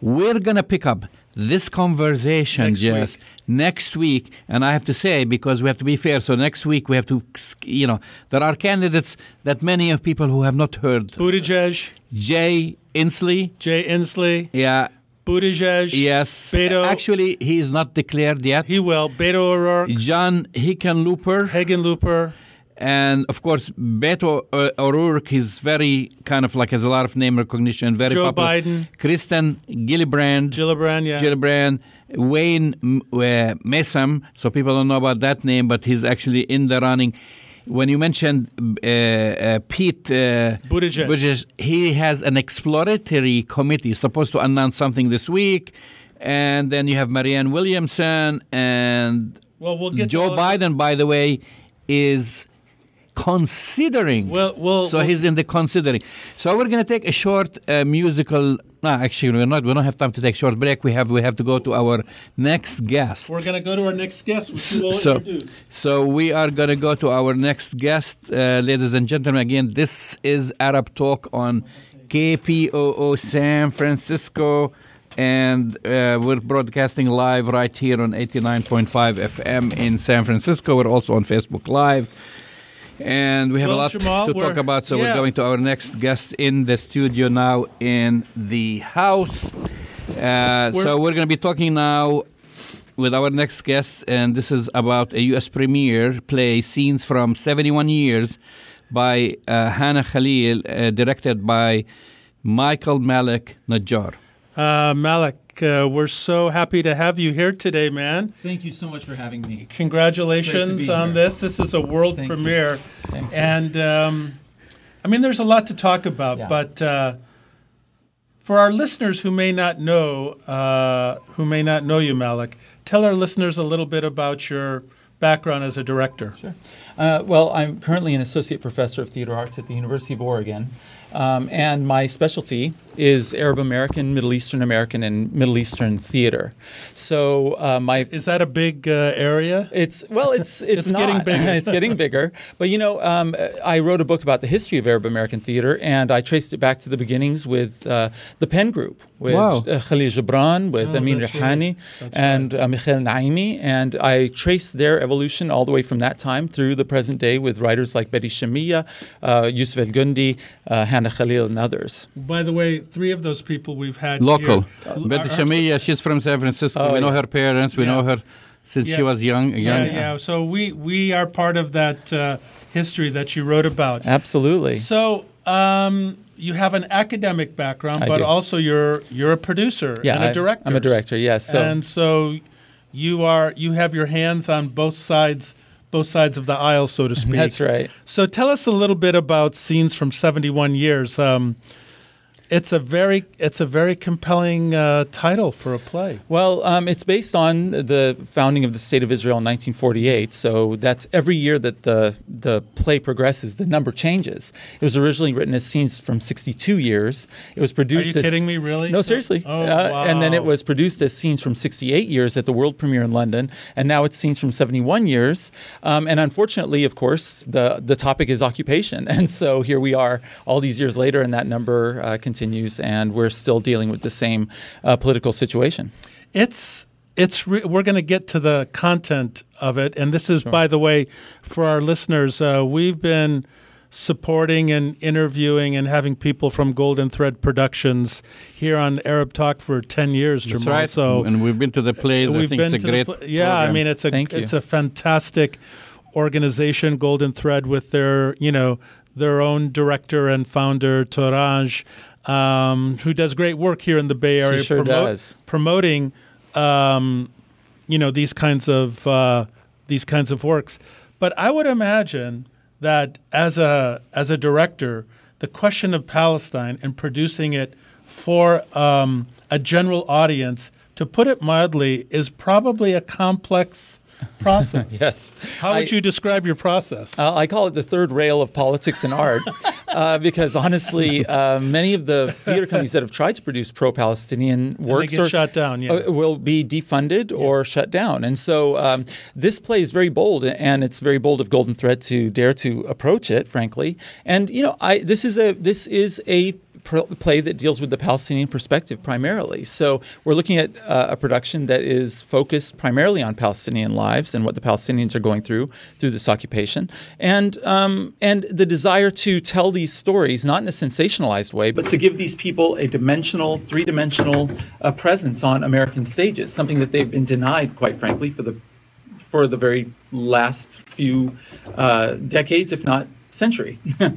[SPEAKER 2] we're gonna pick up this conversation,
[SPEAKER 1] Next
[SPEAKER 2] Jess,
[SPEAKER 1] week.
[SPEAKER 2] next week. And I have to say, because we have to be fair, so next week we have to, you know, there are candidates that many of people who have not heard.
[SPEAKER 1] Buttigieg,
[SPEAKER 2] Jay Inslee,
[SPEAKER 1] Jay Inslee,
[SPEAKER 2] yeah,
[SPEAKER 1] Buttigieg.
[SPEAKER 2] yes.
[SPEAKER 1] Beto.
[SPEAKER 2] Actually, he is not declared yet.
[SPEAKER 1] He will. Beto O'Rourke,
[SPEAKER 2] John Hickenlooper.
[SPEAKER 1] Hagenlooper.
[SPEAKER 2] And of course, Beto O'Rourke is very kind of like has a lot of name recognition, very
[SPEAKER 1] Joe
[SPEAKER 2] popular.
[SPEAKER 1] Biden.
[SPEAKER 2] Kirsten Gillibrand,
[SPEAKER 1] Gillibrand, yeah.
[SPEAKER 2] Gillibrand, Wayne uh, Messam. So people don't know about that name, but he's actually in the running. When you mentioned uh, uh, Pete uh,
[SPEAKER 1] Buttigieg.
[SPEAKER 2] he has an exploratory committee supposed to announce something this week. and then you have Marianne Williamson and
[SPEAKER 1] Well, we'll get
[SPEAKER 2] Joe Biden. By the way, is considering.
[SPEAKER 1] Well, well,
[SPEAKER 2] so
[SPEAKER 1] well-
[SPEAKER 2] he's in the considering. So we're going to take a short uh, musical. No, actually, we're not. We don't have time to take a short break. We have we have to go to our next guest.
[SPEAKER 1] We're going to go to our next guest,
[SPEAKER 2] so,
[SPEAKER 1] introduce.
[SPEAKER 2] so we are going to go to our next guest, uh, ladies and gentlemen. Again, this is Arab Talk on KPOO San Francisco, and uh, we're broadcasting live right here on 89.5 FM in San Francisco. We're also on Facebook Live. And we have
[SPEAKER 1] Well,
[SPEAKER 2] a lot
[SPEAKER 1] Jamal,
[SPEAKER 2] to talk about, so
[SPEAKER 1] yeah.
[SPEAKER 2] we're going to our next guest in the studio now in the house. Uh, so we're going to be talking now with our next guest, and this is about a U.S. premiere play, Scenes from 71 Years, by uh, Hannah Khalil, uh, directed by Michael Malik Najjar.
[SPEAKER 1] Uh, Malik, uh, we're so happy to have you here today, man.
[SPEAKER 3] Thank you so much for having me.
[SPEAKER 1] Congratulations on
[SPEAKER 3] here.
[SPEAKER 1] this. This is a world
[SPEAKER 3] Thank
[SPEAKER 1] premiere.
[SPEAKER 3] Thank you.
[SPEAKER 1] And um, I mean, there's a lot to talk about,
[SPEAKER 3] Yeah.
[SPEAKER 1] but uh, for our listeners who may not know, uh, who may not know you, Malik, tell our listeners a little bit about your background as a director.
[SPEAKER 3] Uh, well, I'm currently an associate professor of theater arts at the University of Oregon, um, and my specialty is Arab American, Middle Eastern American, and Middle Eastern theater. So uh, my
[SPEAKER 1] Is that a big uh, area?
[SPEAKER 3] It's well, it's it's,
[SPEAKER 1] It's
[SPEAKER 3] not.
[SPEAKER 1] getting bigger.
[SPEAKER 3] it's getting bigger. But you know, um, I wrote a book about the history of Arab American theater, and I traced it back to the beginnings with uh, the Penn Group, with
[SPEAKER 2] Wow.
[SPEAKER 3] uh, Khalil Gibran, with
[SPEAKER 1] Oh,
[SPEAKER 3] Amin
[SPEAKER 1] that's
[SPEAKER 3] Rihani,
[SPEAKER 1] right. That's
[SPEAKER 3] and uh, Mikhail Naimi, and I traced their evolution all the way from that time through the present day with writers like Betty Shamieh, uh, Yussef El Guindi, uh, Hannah Khalil, and others.
[SPEAKER 1] By the way, three of those people we've had
[SPEAKER 2] Local.
[SPEAKER 1] here
[SPEAKER 2] Betty
[SPEAKER 1] are-
[SPEAKER 2] Shamieh, she's from San Francisco.
[SPEAKER 3] Oh,
[SPEAKER 2] we know her parents. We
[SPEAKER 1] Yeah.
[SPEAKER 2] know her since she was young.
[SPEAKER 1] Yeah,
[SPEAKER 2] young.
[SPEAKER 1] yeah. So we we are part of that uh, history that you wrote about.
[SPEAKER 3] Absolutely.
[SPEAKER 1] So um, you have an academic background,
[SPEAKER 3] I
[SPEAKER 1] but
[SPEAKER 3] do.
[SPEAKER 1] also you're you're a producer
[SPEAKER 3] Yeah,
[SPEAKER 1] and a
[SPEAKER 3] I-
[SPEAKER 1] director.
[SPEAKER 3] I'm a director. Yes. So
[SPEAKER 1] and so you are you have your hands on both sides both sides of the aisle, so to speak.
[SPEAKER 3] that's right.
[SPEAKER 1] So tell us a little bit about scenes from 71 years. Um, it's a very it's a very compelling uh, title for a play.
[SPEAKER 3] Well, um, it's based on the founding of the state of Israel in 1948. So that's every year that the the play progresses, the number changes. It was originally written as scenes from 62 years. It was produced.
[SPEAKER 1] Are you
[SPEAKER 3] as,
[SPEAKER 1] kidding me? Really?
[SPEAKER 3] No, seriously.
[SPEAKER 1] Oh,
[SPEAKER 3] Uh, And then it was produced as scenes from 68 years at the world premiere in London, and now it's scenes from 71 years. Um, and unfortunately, of course, the the topic is occupation, and so here we are, all these years later, and that number uh, continues, and we're still dealing with the same uh, political situation.
[SPEAKER 1] It's it's re- we're going to get to the content of it, and this is, by the way, for our listeners, uh, we've been supporting and interviewing and having people from Golden Thread Productions here on Arab Talk for ten years,
[SPEAKER 2] That's
[SPEAKER 1] Jamal.
[SPEAKER 2] right.
[SPEAKER 1] So
[SPEAKER 2] and we've been to the plays. I
[SPEAKER 1] we've
[SPEAKER 2] think
[SPEAKER 1] been
[SPEAKER 2] it's a
[SPEAKER 1] to the
[SPEAKER 2] great.
[SPEAKER 1] pla- yeah. I mean, it's a
[SPEAKER 3] Thank you.
[SPEAKER 1] it's a fantastic organization, Golden Thread, with their you know their own director and founder Torange, um, who does great work here in the Bay Area.
[SPEAKER 3] sure does.
[SPEAKER 1] Promoting, um, you know, these kinds of uh, these kinds of works. But I would imagine that as a as a director, the question of Palestine and producing it for um, a general audience, to put it mildly, is probably a complex process.
[SPEAKER 3] Yes.
[SPEAKER 1] How would
[SPEAKER 3] I-
[SPEAKER 1] you describe your process?
[SPEAKER 3] Uh, I call it the third rail of politics and art, uh, because honestly, uh, many of the theater companies that have tried to produce pro-Palestinian works are,
[SPEAKER 1] shut down, yeah.
[SPEAKER 3] uh, will be defunded or shut down. And so um, this play is very bold, and it's very bold of Golden Thread to dare to approach it, frankly. And you know, I this is a this is a play that deals with the Palestinian perspective primarily. So we're looking at uh, a production that is focused primarily on Palestinian lives and what the Palestinians are going through through this occupation, and um, and the desire to tell these stories not in a sensationalized way, but to give these people a dimensional, three-dimensional uh, presence on American stages, something that they've been denied, quite frankly, for the for the very last few uh, decades, if not century.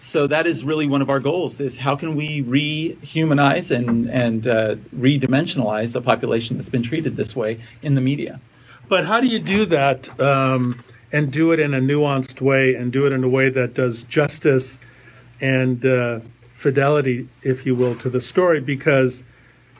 [SPEAKER 3] so that is really one of our goals: is how can we rehumanize and and uh, redimensionalize a population that's been treated this way in the media.
[SPEAKER 1] But how do you do that um, and do it in a nuanced way and do it in a way that does justice and uh, fidelity, if you will, to the story? Because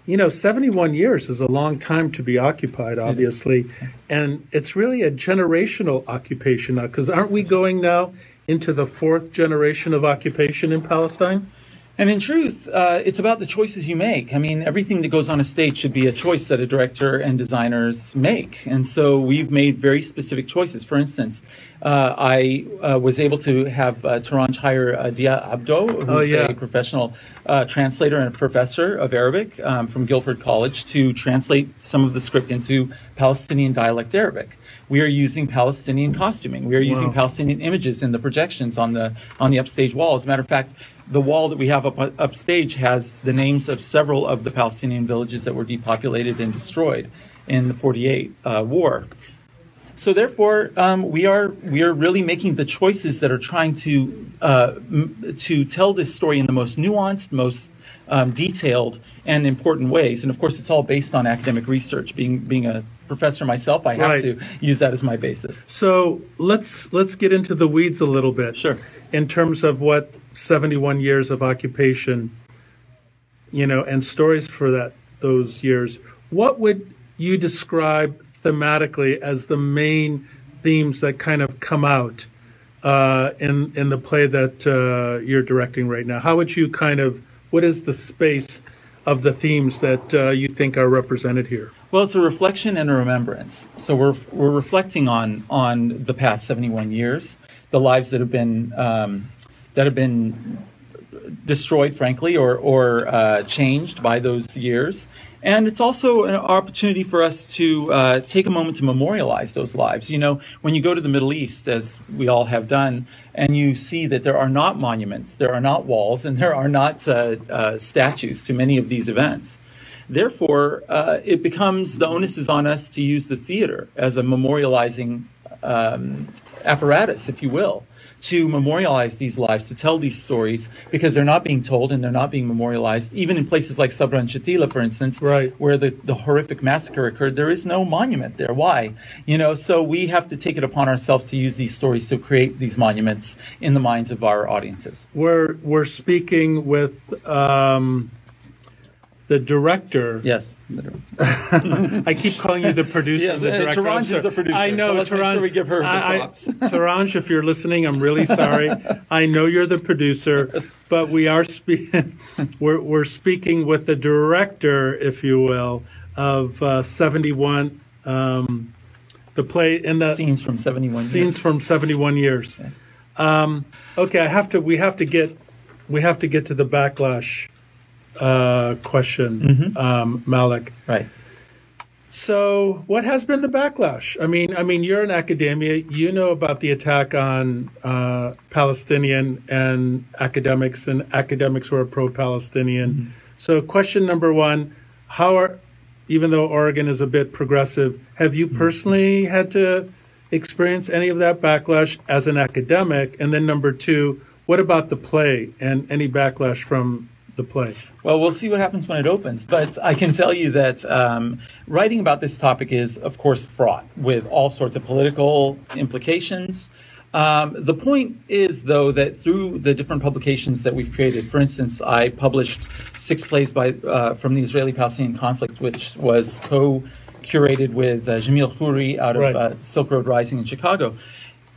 [SPEAKER 1] you know, 71 years is a long time to be occupied, obviously. And it's really a generational occupation now, because aren't we going now into the fourth generation of occupation in Palestine?
[SPEAKER 3] And in truth, uh, it's about the choices you make. I mean, everything that goes on a stage should be a choice that a director and designers make. And so we've made very specific choices. For instance, uh, I uh, was able to have uh, Torange hire uh, Diya Abdo, who's
[SPEAKER 1] Oh, yeah.
[SPEAKER 3] a professional uh, translator and a professor of Arabic um, from Guilford College, to translate some of the script into Palestinian dialect Arabic. We are using Palestinian costuming. We are using
[SPEAKER 1] Wow.
[SPEAKER 3] Palestinian images in the projections on the on the upstage wall. As a matter of fact, the wall that we have up upstage has the names of several of the Palestinian villages that were depopulated and destroyed in the 48 uh, war. So therefore, um, we are we are really making the choices that are trying to uh, m- to tell this story in the most nuanced, most um, detailed, and important ways. And of course, it's all based on academic research. Being being a professor myself, I have
[SPEAKER 1] Right.
[SPEAKER 3] to use that as my basis.
[SPEAKER 1] So let's let's get into the weeds a little bit.
[SPEAKER 3] Sure.
[SPEAKER 1] In terms of what 71 years of occupation, you know, and stories for that those years. What would you describe thematically as the main themes that kind of come out uh, in in the play that uh, you're directing right now? How would you kind of what is the space of the themes that uh, you think are represented here?
[SPEAKER 3] Well, it's a reflection and a remembrance. So we're we're reflecting on on the past 71 years, the lives that have been um, that have been destroyed, frankly, or or uh, changed by those years. And it's also an opportunity for us to uh, take a moment to memorialize those lives. You know, when you go to the Middle East, as we all have done, and you see that there are not monuments, there are not walls, and there are not uh, uh, statues to many of these events. Therefore, uh, it becomes the onus is on us to use the theater as a memorializing um, apparatus, if you will, to memorialize these lives, to tell these stories, because they're not being told and they're not being memorialized. Even in places like Sabra and Shatila, for instance,
[SPEAKER 1] Right.
[SPEAKER 3] where the, the horrific massacre occurred, there is no monument there. Why? You know, so we have to take it upon ourselves to use these stories to create these monuments in the minds of our audiences.
[SPEAKER 1] We're we're speaking with um, the director.
[SPEAKER 3] Yes.
[SPEAKER 1] I keep calling you the producer.
[SPEAKER 3] Yes,
[SPEAKER 1] the
[SPEAKER 3] uh,
[SPEAKER 1] director.
[SPEAKER 3] Torange
[SPEAKER 1] I'm
[SPEAKER 3] is the producer,
[SPEAKER 1] I know.
[SPEAKER 3] so let's make
[SPEAKER 1] Torange-
[SPEAKER 3] sure we give her the
[SPEAKER 1] I- I- Torange, if you're listening, I'm really sorry. I know you're the producer, but we are spe- we're we're speaking with the director, if you will, of uh, 71. Um, the play in the
[SPEAKER 3] Scenes from 71
[SPEAKER 1] scenes
[SPEAKER 3] years.
[SPEAKER 1] from 71 years. Um, okay, I have to. We have to get. We have to get to the backlash uh, question,
[SPEAKER 3] Mm-hmm.
[SPEAKER 1] um, Malik.
[SPEAKER 3] Right.
[SPEAKER 1] So, what has been the backlash? I mean, I mean, you're in academia. You know about the attack on uh, Palestinian and academics, and academics who are pro-Palestinian. So, question number one: How are, even though Oregon is a bit progressive, have you personally had to experience any of that backlash as an academic? And then number two: What about the play and any backlash from the play?
[SPEAKER 3] Well, we'll see what happens when it opens. But I can tell you that um, writing about this topic is, of course, fraught with all sorts of political implications. Um, the point is, though, that through the different publications that we've created, for instance, I published six plays by uh, from the Israeli-Palestinian conflict, which was co-curated with uh, Jamil Khoury out of
[SPEAKER 1] Right.
[SPEAKER 3] uh, Silk Road Rising in Chicago.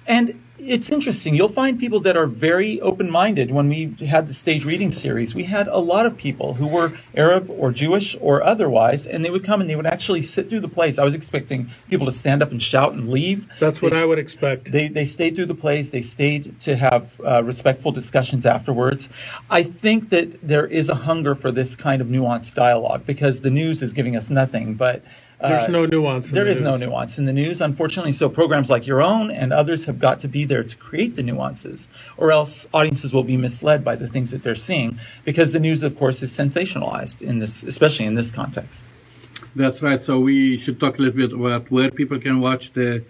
[SPEAKER 3] And it's interesting. You'll find people that are very open minded. When we had the stage reading series, we had a lot of people who were Arab or Jewish or otherwise, and they would come and they would actually sit through the plays. I was expecting people to stand up and shout and leave.
[SPEAKER 1] That's what
[SPEAKER 3] They-
[SPEAKER 1] I would expect.
[SPEAKER 3] they, they stayed through the plays. They stayed to have uh, respectful discussions afterwards. I think that there is a hunger for this kind of nuanced dialogue because the news is giving us nothing but. Uh,
[SPEAKER 1] There's no nuance in
[SPEAKER 3] There
[SPEAKER 1] the
[SPEAKER 3] is no nuance in the news, unfortunately. So programs like your own and others have got to be there to create the nuances, or else audiences will be misled by the things that they're seeing because the news, of course, is sensationalized in this, especially in this context.
[SPEAKER 2] That's right. So we should talk a little bit about where people can watch the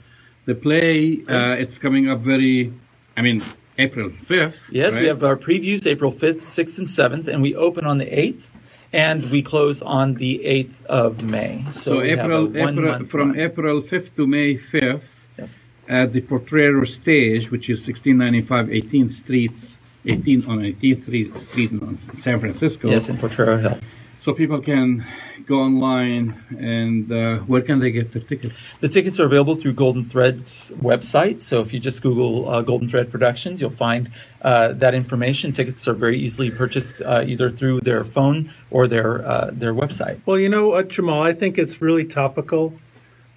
[SPEAKER 2] the play. Uh, it's coming up very, I mean, April fifth.
[SPEAKER 3] Yes, we have our previews April 5th, 6th, and 7th, and we open on the 8th, and we close on the 8th of May. So,
[SPEAKER 2] So
[SPEAKER 3] we have a
[SPEAKER 2] April, April from
[SPEAKER 3] run.
[SPEAKER 2] April fifth to May fifth
[SPEAKER 3] Yes.
[SPEAKER 2] at the Potrero stage, which is 1695 18th Streets, 18 on 18th Street, in San Francisco.
[SPEAKER 3] Yes, in Potrero Hill.
[SPEAKER 2] So people can go online and uh, where can they get the tickets?
[SPEAKER 3] The tickets are available through Golden Thread's website. So if you just Google uh, Golden Thread Productions, you'll find uh, that information. Tickets are very easily purchased uh, either through their phone or their uh, their website.
[SPEAKER 1] Well, you know what, Jamal, I think it's really topical.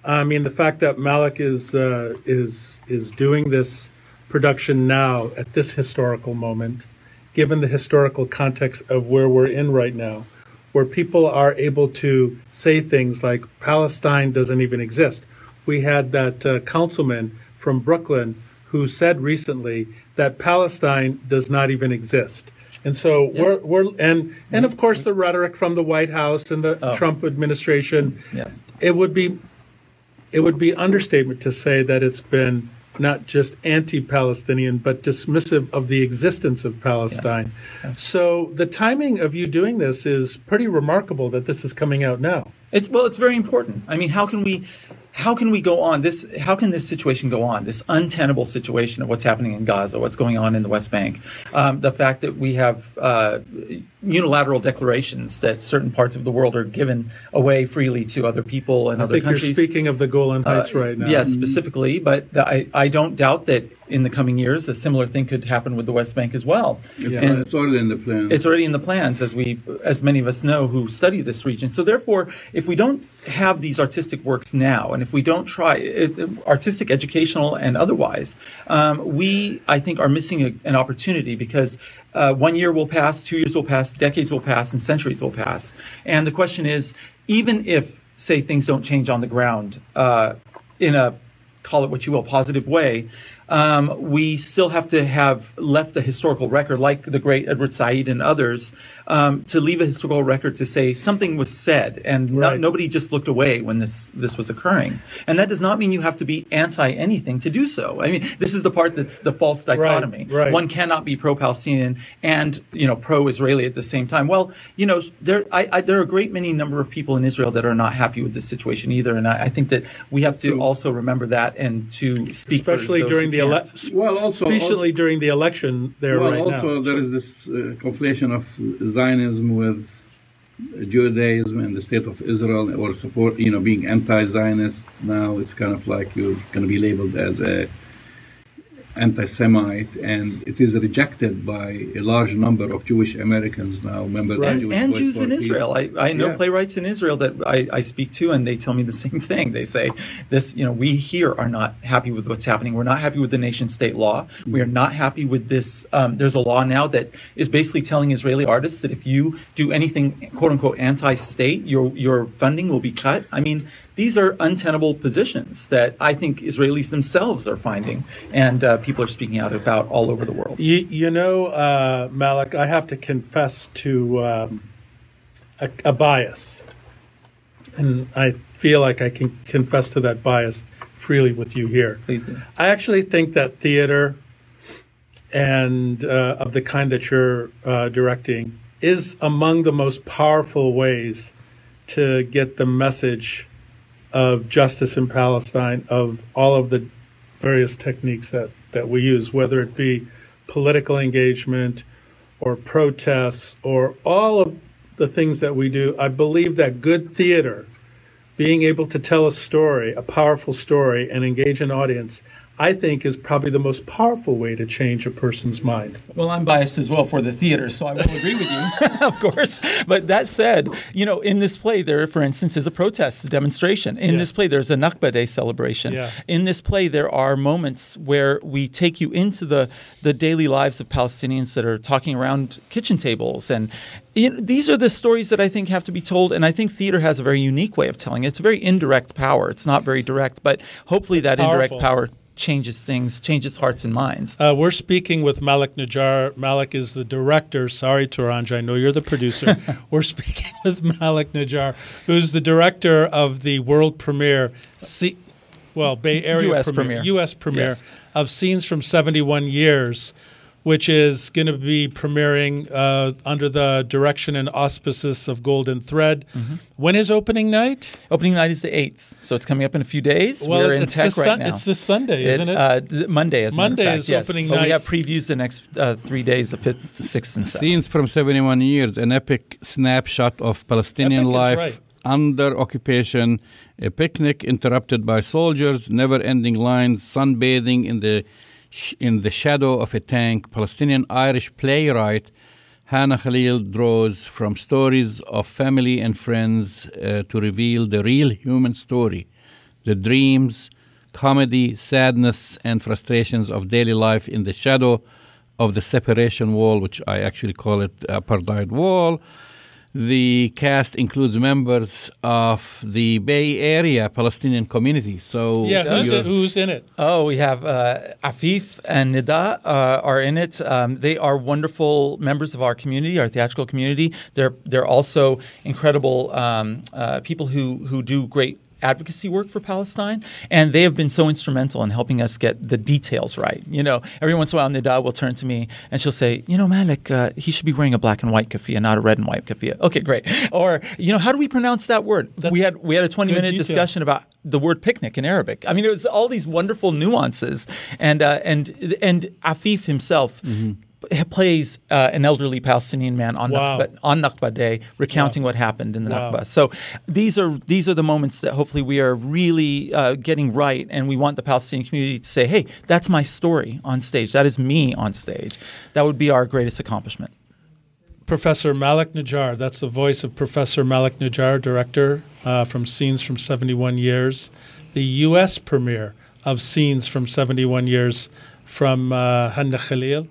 [SPEAKER 1] I mean, the fact that Malik is uh, is is doing this production now at this historical moment, given the historical context of where we're in right now where people are able to say things like Palestine doesn't even exist. We had that uh, councilman from Brooklyn who said recently that Palestine does not even exist. And so yes. we're, we're and and of course the rhetoric from the White House and the oh. Trump administration.
[SPEAKER 3] Yes.
[SPEAKER 1] It would be it would be understatement to say that it's been not just anti-Palestinian, but dismissive of the existence of Palestine. Yes. Yes. So the timing of you doing this is pretty remarkable. That this is coming out now.
[SPEAKER 3] It's well, it's very important. I mean, how can we how can we go on? This how can this situation go on? This untenable situation of what's happening in gaza what's going on in the west bank um, the fact that we have uh, unilateral declarations that certain parts of the world are given away freely to other people and
[SPEAKER 1] I
[SPEAKER 3] other
[SPEAKER 1] think
[SPEAKER 3] countries.
[SPEAKER 1] you're speaking of the golan heights uh, right now.
[SPEAKER 3] yes specifically but I, I don't doubt that in the coming years a similar thing could happen with the west bank as well.
[SPEAKER 2] Yeah. and it's already in the plans.
[SPEAKER 3] it's already in the plans as we as many of us know who study this region. So therefore if we don't have these artistic works now and if we don't try it, artistic, educational, and otherwise, um, we I think are missing a, an opportunity because uh, one year will pass, two years will pass, decades will pass, and centuries will pass. And the question is, even if say things don't change on the ground uh, in a call it what you will positive way um, we still have to have left a historical record, like the great Edward Said and others, um, to leave a historical record to say something was said, and right. nobody just looked away when this this was occurring. And that does not mean you have to be anti anything to do so. I mean, this is the part that's the false dichotomy.
[SPEAKER 1] Right, right.
[SPEAKER 3] One cannot be pro-Palestinian and you know pro-Israeli at the same time. Well, you know, there I, I, there are a great many number of people in Israel that are not happy with this situation either, and I, I think that we have to also remember that and to speak,
[SPEAKER 1] especially during the election.
[SPEAKER 2] Well, also
[SPEAKER 1] especially also, during the election there
[SPEAKER 2] well,
[SPEAKER 1] right
[SPEAKER 2] also
[SPEAKER 1] now.
[SPEAKER 2] there is this uh, conflation of Zionism with Judaism and the state of Israel, or support, you know, being anti-Zionist. Now it's kind of like you're going to be labeled as a anti-Semite, and it is rejected by a large number of Jewish Americans now. Members
[SPEAKER 3] right. and, and Jews in Israel. I, I know yeah. playwrights in Israel that I, I speak to, and they tell me the same thing. They say this, you know, we here are not happy with what's happening. We're not happy with the nation-state law. We are not happy with this. Um, there's a law now that is basically telling Israeli artists that if you do anything "quote unquote" anti-state, your your funding will be cut. I mean, these are untenable positions that I think Israelis themselves are finding, and uh, people are speaking out about all over the world.
[SPEAKER 1] You, you know, uh, Malik, I have to confess to um, a, a, bias, and I feel like I can confess to that bias freely with you here.
[SPEAKER 3] Please do.
[SPEAKER 1] I actually think that theater and uh, of the kind that you're uh, directing is among the most powerful ways to get the message of justice in Palestine, of all of the various techniques that, that we use, whether it be political engagement or protests or all of the things that we do. I believe that good theater, being able to tell a story, a powerful story, and engage an audience, I think is probably the most powerful way to change a person's mind.
[SPEAKER 3] Well, I'm biased as well for the theater, so I will agree with you, of course. But that said, you know, in this play, there, for instance, is a protest, a demonstration. In yeah. this play, there's a Nakba Day celebration.
[SPEAKER 1] Yeah.
[SPEAKER 3] In this play, there are moments where we take you into the, the daily lives of Palestinians that are talking around kitchen tables. And you know, these are the stories that I think have to be told. And I think theater has a very unique way of telling it. It's a very indirect power. It's not very direct, but hopefully
[SPEAKER 1] it's
[SPEAKER 3] that
[SPEAKER 1] powerful.
[SPEAKER 3] indirect power changes things, changes hearts and minds.
[SPEAKER 1] Uh, we're speaking with Malik Najjar. Malik is the director. Sorry, Torange, I know you're the producer. we're speaking with Malik Najjar, who's the director of the world premiere, C- well, Bay Area
[SPEAKER 3] U.S.
[SPEAKER 1] premiere,
[SPEAKER 3] premiere.
[SPEAKER 1] U.S. premiere
[SPEAKER 3] yes.
[SPEAKER 1] of Scenes from 71 Years, which is going to be premiering uh, under the direction and auspices of Golden Thread.
[SPEAKER 3] Mm-hmm.
[SPEAKER 1] When is opening night?
[SPEAKER 3] Opening night is the 8th, so it's coming up in a few days.
[SPEAKER 1] Well,
[SPEAKER 3] We're in
[SPEAKER 1] it's
[SPEAKER 3] tech right
[SPEAKER 1] sun-
[SPEAKER 3] now.
[SPEAKER 1] it's this Sunday, isn't it?
[SPEAKER 3] Uh, th- Monday, as a
[SPEAKER 1] Monday
[SPEAKER 3] fact,
[SPEAKER 1] is
[SPEAKER 3] yes.
[SPEAKER 1] opening
[SPEAKER 3] but
[SPEAKER 1] night.
[SPEAKER 3] we have previews the next uh, three days, the 5th, 6th, and 7th.
[SPEAKER 2] Scenes from 71 years, an epic snapshot of Palestinian
[SPEAKER 1] Epic
[SPEAKER 2] life
[SPEAKER 1] right.
[SPEAKER 2] under occupation, a picnic interrupted by soldiers, never-ending lines, sunbathing in the sh- in the shadow of a tank. Palestinian Irish playwright Hannah Khalil draws from stories of family and friends uh, to reveal the real human story, the dreams, comedy, sadness, and frustrations of daily life in the shadow of the separation wall, which I actually call it the apartheid wall. The cast includes members of the Bay Area Palestinian community. So
[SPEAKER 1] yeah, who's, it, who's in it?
[SPEAKER 3] Oh, we have uh, Afif and Nida uh, are in it. Um, they are wonderful members of our community, our theatrical community. They're they're also incredible um, uh, people who who do great advocacy work for Palestine, and they have been so instrumental in helping us get the details right. You know, every once in a while, Nida will turn to me and she'll say, "You know, Malik, uh, he should be wearing a black and white keffiyeh, not a red and white keffiyeh." Okay, great. Or, you know, how do we pronounce that word?
[SPEAKER 1] That's
[SPEAKER 3] we had we had a twenty minute
[SPEAKER 1] detail.
[SPEAKER 3] discussion about the word picnic in Arabic. I mean, it was all these wonderful nuances, and uh, and and Afif himself. p- Plays uh, an elderly Palestinian man on
[SPEAKER 1] Wow.
[SPEAKER 3] Nakba, on Nakba Day, recounting what happened in the
[SPEAKER 1] Wow.
[SPEAKER 3] Nakba. So these are these are the moments that hopefully we are really uh, getting right, and we want the Palestinian community to say, "Hey, that's my story on stage. That is me on stage." That would be our greatest accomplishment.
[SPEAKER 1] Professor Malik Najjar. That's the voice of Professor Malik Najjar, director uh, from Scenes from 71 Years. The U.S. premiere of Scenes from 71 Years from uh, Hannah Khalil.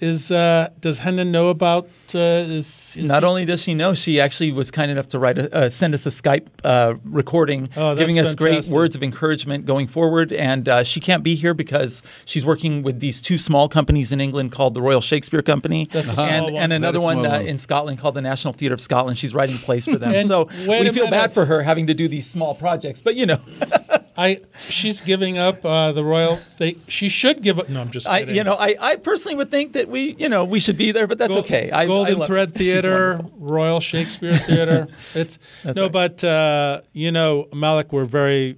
[SPEAKER 1] Is uh, does Hannah know about? Uh, is, is
[SPEAKER 3] Not
[SPEAKER 1] he-
[SPEAKER 3] only does she know, she actually was kind enough to write a, uh, send us a Skype uh, recording,
[SPEAKER 1] Oh,
[SPEAKER 3] giving us great words of encouragement going forward. And uh, she can't be here because she's working with these two small companies in England called the Royal Shakespeare Company,
[SPEAKER 1] That's a small
[SPEAKER 3] and,
[SPEAKER 1] one.
[SPEAKER 3] and another
[SPEAKER 2] Very
[SPEAKER 3] one
[SPEAKER 2] small
[SPEAKER 3] uh,
[SPEAKER 2] one.
[SPEAKER 3] in Scotland called the National Theatre of Scotland. She's writing plays for them, so we feel
[SPEAKER 1] minute.
[SPEAKER 3] bad for her having to do these small projects. But you know,
[SPEAKER 1] I she's giving up uh, the royal. They, she should give up. No, I'm just
[SPEAKER 3] I you know I, I personally would think that we you know we should be there, but that's
[SPEAKER 1] Gold-
[SPEAKER 3] okay. I,
[SPEAKER 1] Golden
[SPEAKER 3] I love-
[SPEAKER 1] Thread Theater. Royal Shakespeare Theater. It's
[SPEAKER 3] That's
[SPEAKER 1] no,
[SPEAKER 3] right.
[SPEAKER 1] but uh, you know, Malik, we're very,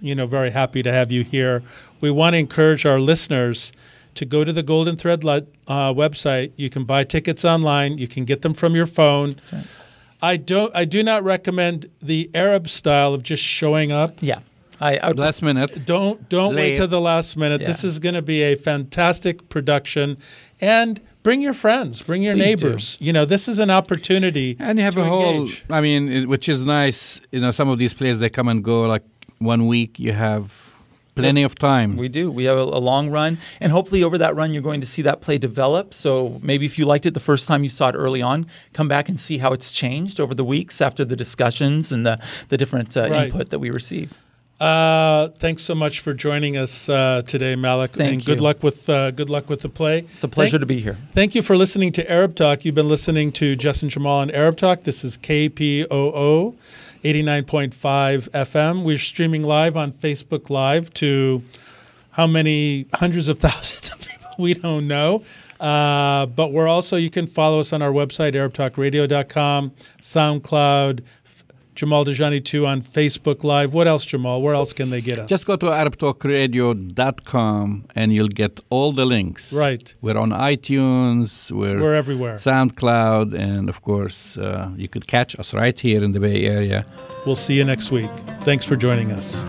[SPEAKER 1] you know, very happy to have you here. We want to encourage our listeners to go to the Golden Thread uh, website. You can buy tickets online. You can get them from your phone. I don't. I do not recommend the Arab style of just showing up.
[SPEAKER 3] Yeah, I, I would
[SPEAKER 2] last minute.
[SPEAKER 1] Don't don't wait
[SPEAKER 2] Late.
[SPEAKER 1] till the last minute. This is going to be a fantastic production, and bring your friends, bring your
[SPEAKER 3] Please do.
[SPEAKER 1] neighbors. You know, this is an opportunity.
[SPEAKER 2] And you have
[SPEAKER 1] to
[SPEAKER 2] a whole,
[SPEAKER 1] engage.
[SPEAKER 2] I mean, it, which is nice. You know, some of these plays they come and go like one week. You have plenty of time.
[SPEAKER 3] We do. We have a, a long run, and hopefully over that run, you're going to see that play develop. So maybe if you liked it the first time you saw it early on, come back and see how it's changed over the weeks after the discussions and the the different uh,
[SPEAKER 1] Right.
[SPEAKER 3] input that we receive.
[SPEAKER 1] Uh, thanks so much for joining us uh, today, Malik.
[SPEAKER 3] Thank
[SPEAKER 1] and good
[SPEAKER 3] you.
[SPEAKER 1] luck with uh, good luck with the play.
[SPEAKER 3] It's a pleasure
[SPEAKER 1] Thank-
[SPEAKER 3] to be here.
[SPEAKER 1] Thank you for listening to Arab Talk. You've been listening to Justin Jamal on Arab Talk. This is KPOO 89.5 FM. We're streaming live on Facebook Live to how many hundreds of thousands of people? We don't know. Uh, but we're also, you can follow us on our website, ArabTalkRadio.com, SoundCloud, Jamal Dajani 2 on Facebook Live. What else, Jamal? Where else can they get us?
[SPEAKER 2] Just go to ArabTalkRadio.com and you'll get all the links.
[SPEAKER 1] Right.
[SPEAKER 2] We're on iTunes. We're,
[SPEAKER 1] We're everywhere.
[SPEAKER 2] SoundCloud, and of course, uh, you could catch us right here in the Bay Area.
[SPEAKER 1] We'll see you next week. Thanks for joining us.